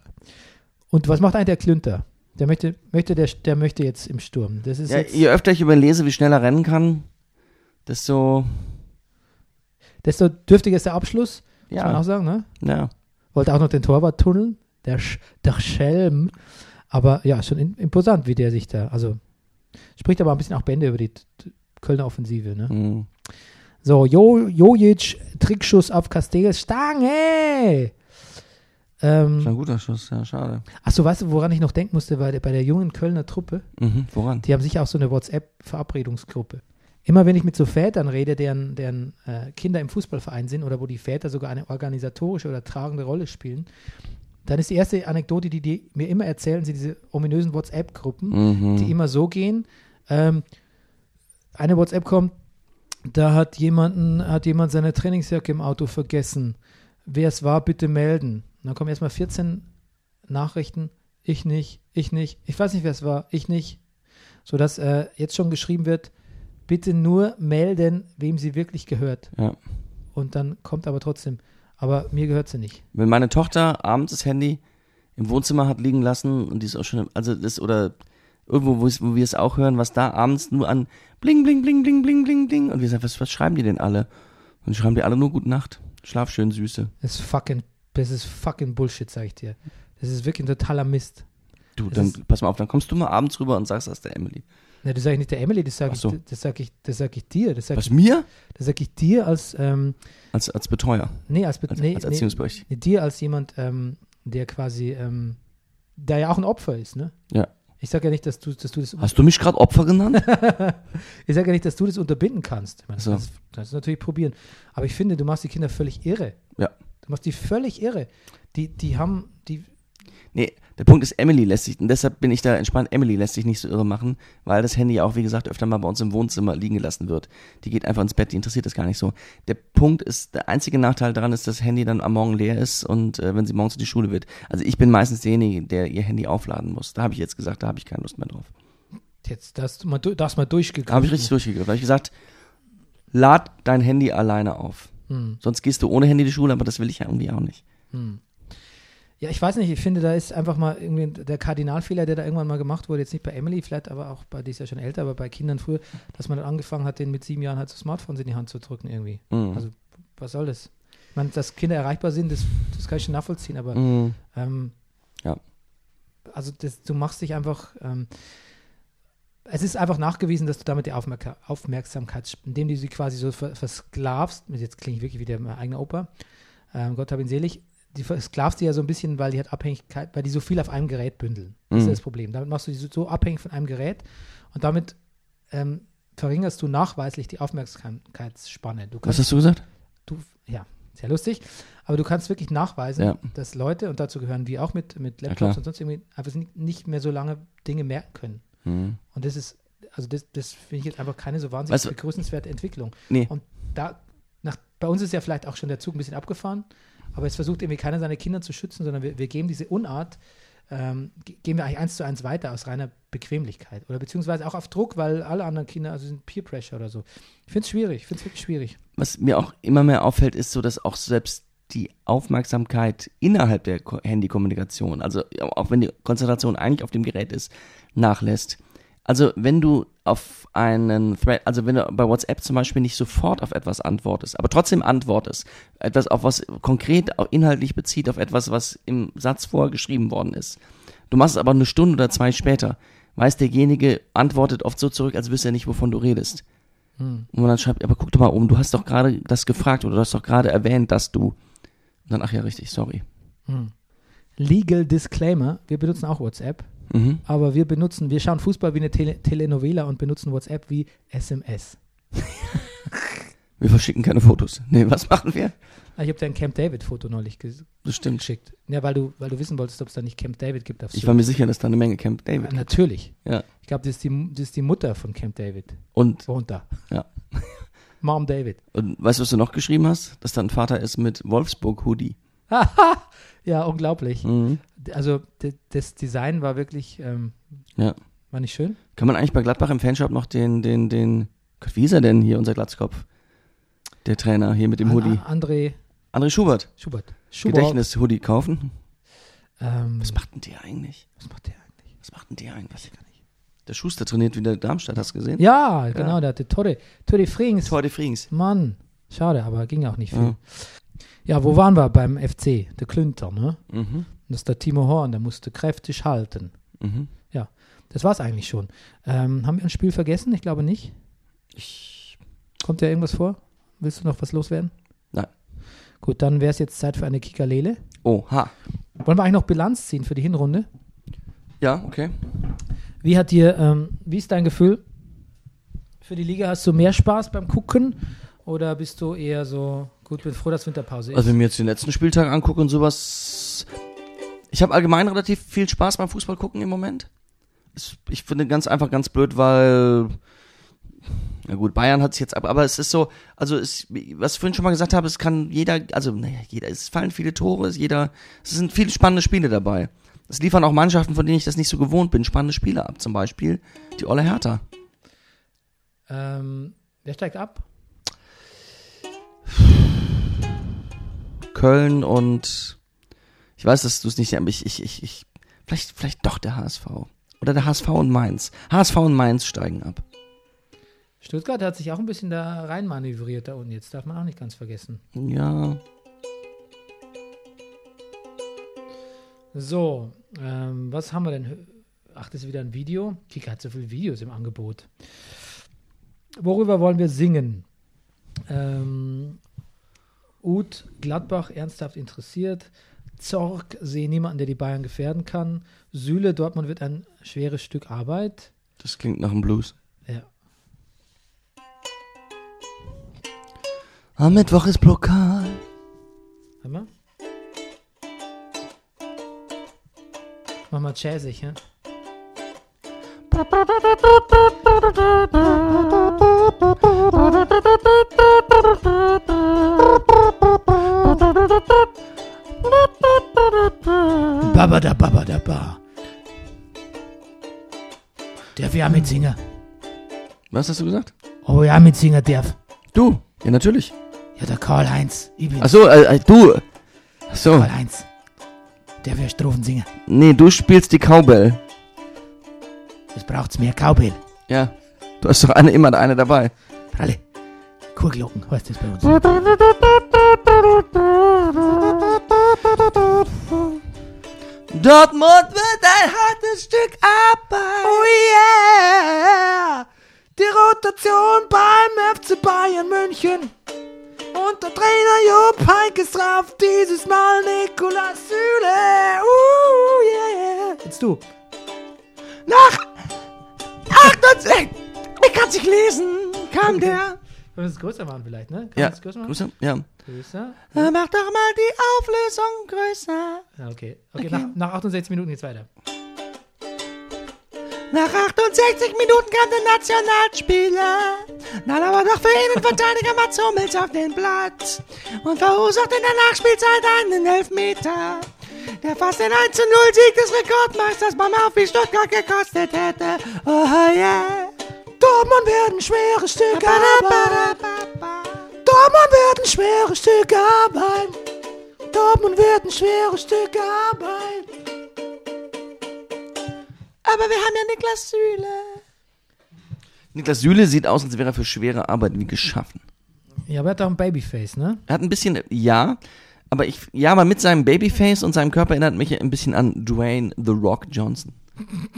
Und was macht eigentlich der Klünter? Der möchte, möchte der, der möchte jetzt im Sturm. Das ist Ja, jetzt, je öfter ich überlese, wie schnell er rennen kann, desto, desto dürftiger ist der Abschluss, muss man auch ja, sagen, ne? ja. Wollte auch noch den Torwart tunneln, der, Sch der Schelm. Aber ja, schon in, imposant, wie der sich da, also spricht aber ein bisschen auch Bände über die Kölner Offensive, ne? Mhm. So, jo, Jojic, Trickschuss auf Castells, Stange! Ähm, Schon ein guter Schuss, ja, schade. Achso, weißt du, woran ich noch denken musste, bei der, bei der jungen Kölner Truppe? Mhm, woran? Die haben sicher auch so eine WhatsApp-Verabredungsgruppe. Immer wenn ich mit so Vätern rede, deren, deren äh, Kinder im Fußballverein sind oder wo die Väter sogar eine organisatorische oder tragende Rolle spielen, dann ist die erste Anekdote, die die mir immer erzählen, sind diese ominösen WhatsApp-Gruppen, Mhm. die immer so gehen. Ähm, eine WhatsApp kommt, da hat jemanden, hat jemand seine Trainingsjacke im Auto vergessen. Wer es war, bitte melden. Und dann kommen erstmal 14 Nachrichten. Ich nicht, ich nicht, ich weiß nicht, wer es war, ich nicht. Sodass äh, jetzt schon geschrieben wird, bitte nur melden, wem sie wirklich gehört. Ja. Und dann kommt aber trotzdem, aber mir gehört sie nicht. Wenn meine Tochter abends das Handy im Wohnzimmer hat liegen lassen und die ist auch schon, also das oder irgendwo, wo, wo wir es auch hören, was da abends nur an bling, bling, bling, bling, bling, bling, bling und wir sagen, was, was schreiben die denn alle? Und schreiben die alle nur Gute Nacht. Schlaf schön, Süße. Das ist fucking, das ist fucking Bullshit, sag ich dir. Das ist wirklich ein totaler Mist. Du, Das dann pass mal auf, dann kommst du mal abends rüber und sagst das der Emily. Ne, das sage ich nicht der Emily, das sage so. ich, das sag ich, das sag ich dir. Das sage Was ich, mir? das sag ich dir als, ähm, Als, als Betreuer, nee, als, Be- als, nee, als Erziehungsberechtigter. nee, dir als jemand, ähm, der quasi, ähm, der ja auch ein Opfer ist, ne? Ja. Ich sage ja nicht, dass du, dass du das, Hast du mich gerade Opfer genannt? <laughs> ich sage ja nicht, dass du das unterbinden kannst. Ich meine, So. das, das natürlich probieren. Aber ich finde, du machst die Kinder völlig irre. Ja. Du machst die völlig irre. Die, die haben, die, Nee, der Punkt ist, Emily lässt sich, und deshalb bin ich da entspannt, Emily lässt sich nicht so irre machen, weil das Handy ja auch, wie gesagt, öfter mal bei uns im Wohnzimmer liegen gelassen wird. Die geht einfach ins Bett, die interessiert das gar nicht so. Der Punkt ist, der einzige Nachteil daran ist, dass das Handy dann am Morgen leer ist und äh, wenn sie morgens in die Schule wird. Also ich bin meistens derjenige, der ihr Handy aufladen muss. Da habe ich jetzt gesagt, da habe ich keine Lust mehr drauf. jetzt, das, du mal, du- das mal durchgegangen. Da habe ich richtig durchgegriffen. Da habe ich gesagt, lad dein Handy alleine auf. Hm. Sonst gehst du ohne Handy in die Schule, aber das will ich ja irgendwie auch nicht. Hm. Ja, ich weiß nicht, ich finde, da ist einfach mal irgendwie der Kardinalfehler, der da irgendwann mal gemacht wurde, jetzt nicht bei Emily, vielleicht aber auch bei, die ist ja schon älter, aber bei Kindern früher, dass man dann angefangen hat, denen mit sieben Jahren halt so Smartphones in die Hand zu drücken irgendwie. Mhm. Also, was soll das? Ich meine, dass Kinder erreichbar sind, das, das kann ich schon nachvollziehen, aber Mhm. ähm, Ja. also das, du machst dich einfach, ähm, es ist einfach nachgewiesen, dass du damit die Aufmerka Aufmerksamkeit, indem du sie quasi so ver versklavst, jetzt klinge ich wirklich wie der mein eigener Opa, ähm, Gott hab ihn selig, die versklavst die ja so ein bisschen, weil die hat Abhängigkeit, weil die so viel auf einem Gerät bündeln. Das ist Mhm. das Problem. Damit machst du die so, so abhängig von einem Gerät und damit ähm, verringerst du nachweislich die Aufmerksamkeitsspanne. Du Was kannst, hast du gesagt? du, ja, sehr lustig, aber du kannst wirklich nachweisen, Ja. dass Leute, und dazu gehören wir auch mit, mit Ja, Laptops klar. und sonst irgendwie, einfach nicht- mehr so lange Dinge merken können. Mhm. Und das ist, also das, das finde ich jetzt einfach keine so wahnsinnig Weißt du- begrüßenswerte Entwicklung. Nee. Und da, nach, bei uns ist ja vielleicht auch schon der Zug ein bisschen abgefahren, aber es versucht irgendwie keiner seine Kinder zu schützen, sondern wir, wir geben diese Unart, ähm, ge- geben wir eigentlich eins zu eins weiter aus reiner Bequemlichkeit oder beziehungsweise auch auf Druck, weil alle anderen Kinder, also sind Peer Pressure oder so. Ich finde es schwierig, ich finde es wirklich schwierig. was mir auch immer mehr auffällt, ist so, dass auch selbst die Aufmerksamkeit innerhalb der Ko- Handykommunikation, also auch wenn die Konzentration eigentlich auf dem Gerät ist, nachlässt. Also wenn du auf einen Thread, also wenn du bei WhatsApp zum Beispiel nicht sofort auf etwas antwortest, aber trotzdem antwortest, etwas auf was konkret auch inhaltlich bezieht, auf etwas, was im Satz vorher geschrieben worden ist. Du machst es aber eine Stunde oder zwei später, weiß derjenige antwortet oft so zurück, als wüsste er nicht, wovon du redest. Hm. Und dann schreibt, aber guck doch mal um, du hast doch gerade das gefragt oder du hast doch gerade erwähnt, dass du. Und dann, ach ja, richtig, sorry. Hm. Legal Disclaimer, wir benutzen auch WhatsApp, Mhm. aber wir benutzen, wir schauen Fußball wie eine Tele Telenovela und benutzen WhatsApp wie SMS. <laughs> Wir verschicken keine Fotos. Nee, was machen wir? Ah, Ich habe dir ein Camp David-Foto neulich ges Das stimmt. geschickt. Ja, weil du, weil du wissen wolltest, ob es da nicht Camp David gibt. Auf Ich war mir sicher, dass da eine Menge Camp David Ah, gibt. Natürlich. Ja. Ich glaube, das, ist die- das ist die Mutter von Camp David. Und, Wohnt da. Ja. <laughs> Mom David. und weißt du, was du noch geschrieben hast? Dass da ein Vater ist mit Wolfsburg-Hoodie. <laughs> Ja, unglaublich. Mhm. Also das Design war wirklich, ähm, Ja. war nicht schön. Kann man eigentlich bei Gladbach im Fanshop noch den, den, den, Gott, wie ist er denn hier, unser Glatzkopf? Der Trainer hier mit dem Hoodie. An- André André Schubert. Schubert. Schubert. Gedächtnis-Hoodie kaufen. Ähm, Was macht denn der eigentlich? was macht der eigentlich? Was macht denn der eigentlich? Der Schuster trainiert wieder Darmstadt, hast du gesehen? Ja, genau, der hatte Tore. Tore Frings. Tor de Frings. Mann, schade, aber ging auch nicht viel. Ja. Ja. wo waren wir beim FC? Der Klünter, ne? Mhm. Das ist der Timo Horn, der musste kräftig halten. Mhm. Das war's eigentlich schon. Ähm, haben wir ein Spiel vergessen? Ich glaube nicht. Ich, Kommt dir irgendwas vor? Willst du noch was loswerden? Nein. Gut, dann wäre es jetzt Zeit für eine Kikalele. Oh, ha. Wollen wir eigentlich noch Bilanz ziehen für die Hinrunde? Ja, okay. Wie hat dir, ähm, wie ist dein Gefühl für die Liga? Hast du mehr Spaß beim Gucken oder bist du eher so, gut, bin froh, dass Winterpause ist? Also wenn ich mir jetzt den letzten Spieltag angucke und sowas. Ich habe allgemein relativ viel Spaß beim Fußball gucken im Moment. Es- Ich finde ganz einfach ganz blöd, weil. Na gut, Bayern hat sich jetzt ab, aber es ist so, also es, was ich vorhin schon mal gesagt habe, es kann jeder, also naja, jeder, es fallen viele Tore, es jeder, es sind viele spannende Spiele dabei. Es liefern auch Mannschaften, von denen ich das nicht so gewohnt bin, spannende Spiele ab. Zum Beispiel die Olle Hertha. ähm, wer steigt ab? Köln und ich weiß, dass du es nicht, aber ich, ich, ich, ich, vielleicht, vielleicht doch der HSV. Oder der HSV und Mainz. HSV und Mainz steigen ab. Stuttgart hat sich auch ein bisschen da rein manövriert da unten. Jetzt darf man auch nicht ganz vergessen. Ja. So, ähm, was haben wir denn? Ach, das ist wieder ein Video. Kika hat so viele Videos im Angebot. Worüber wollen wir singen? Ähm, Uth Gladbach ernsthaft interessiert. Zorg sehe niemanden, der die Bayern gefährden kann. Süle Dortmund wird ein schweres Stück Arbeit. Das klingt nach einem Blues. Ja. Am Mittwoch ist Pokal. Warte mal. Mach mal jazzig, ja? <laughs> Babada babada ba. Darf ja mitsingen? Was hast du gesagt? Oh ja, mitsingen darf. Du. Ja, natürlich. Ja, der Karl-Heinz. Ich bin Ach so, äh, äh, du. Ach so. Karl-Heinz. Der will Strophen singen. Nee, du spielst die Cowbell. Jetzt braucht's mehr Cowbell. Ja. Du hast doch eine, immer eine dabei. Alle. Kurglocken heißt das bei uns. Dortmund wird ein hartes Stück Arbeit. Oh yeah! Die Rotation beim FC Bayern München. Und der Trainer Job Heynckes drauf. Dieses Mal Nikolaus Süle. Uh, yeah. Jetzt du. Nach 28. Ich kann nicht lesen. Kam der. Können wir es größer machen vielleicht, ne? Können Ja. es größer machen? Grüße. Ja. Größer? Äh, Mach doch mal die Auflösung größer. Ja, okay. Okay, Okay. Nach, nach 68 Minuten geht's weiter. Nach 68 Minuten kam der Nationalspieler. Dann aber doch für Innenverteidiger Mats Hummels auf den Platz. Und verursacht in der Nachspielzeit einen Elfmeter. Der fast den 1 zu 0 Sieg des Rekordmeisters beim Aufwies Stuttgart gekostet hätte. Oh yeah. Dortmund werden schwere Stücke Arbeit. Dortmund werden schwere Stücke Arbeit. Dortmund werden schwere Stücke Arbeit. Aber wir haben ja Niklas Süle. Niklas Süle sieht aus, als wäre er für schwere Arbeit wie geschaffen. Ja, aber er hat auch ein Babyface, ne? Er hat ein bisschen, ja, aber ich, ja, aber mit seinem Babyface und seinem Körper erinnert mich ein bisschen an Dwayne The Rock Johnson.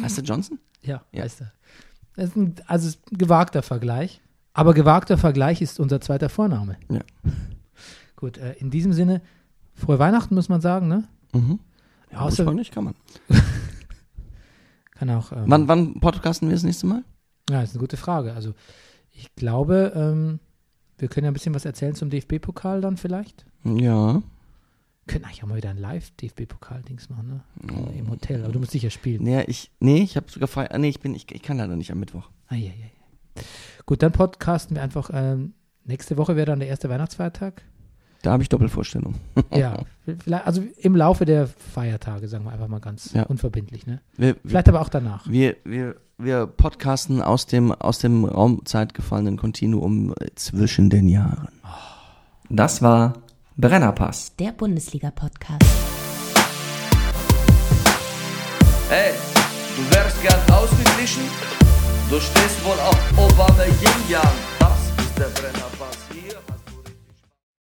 Heißt der Johnson? Ja, Ja. heißt er. Das ist ein, also es ist ein gewagter Vergleich. Aber gewagter Vergleich ist unser zweiter Vorname. Ja. Gut, äh, in diesem Sinne, frohe Weihnachten muss man sagen, ne? Mhm. Ja, Außer- nicht, kann man. <laughs> Kann auch. Ähm, Wann, wann podcasten wir das nächste Mal? Ja, ist eine gute Frage. Also ich glaube, ähm, wir können ja ein bisschen was erzählen zum DFB-Pokal dann vielleicht. Ja. Können eigentlich auch mal wieder ein Live-DFB-Pokal-Dings machen, ne? Im Hotel. Aber du musst sicher spielen. Nee, ich, nee, ich habe sogar frei, ah, nee, ich bin, ich, ich kann leider nicht am Mittwoch. Ah, ja, ja, ja. Gut, dann podcasten wir einfach. Ähm, nächste Woche wäre dann der erste Weihnachtsfeiertag. Da habe ich Doppelvorstellung. Ja, <laughs> vielleicht, also im Laufe der Feiertage, sagen wir einfach mal ganz Ja. unverbindlich, ne? Wir, wir, Vielleicht aber auch danach. wir, wir, wir podcasten aus dem, aus dem Raumzeit gefallenen Kontinuum äh, zwischen den Jahren. Das war Brennerpass. Der Bundesliga-Podcast. Hey, du wärst gern ausgeglichen? Du stehst wohl auf Obama Yin Yang. Das ist der Brenner.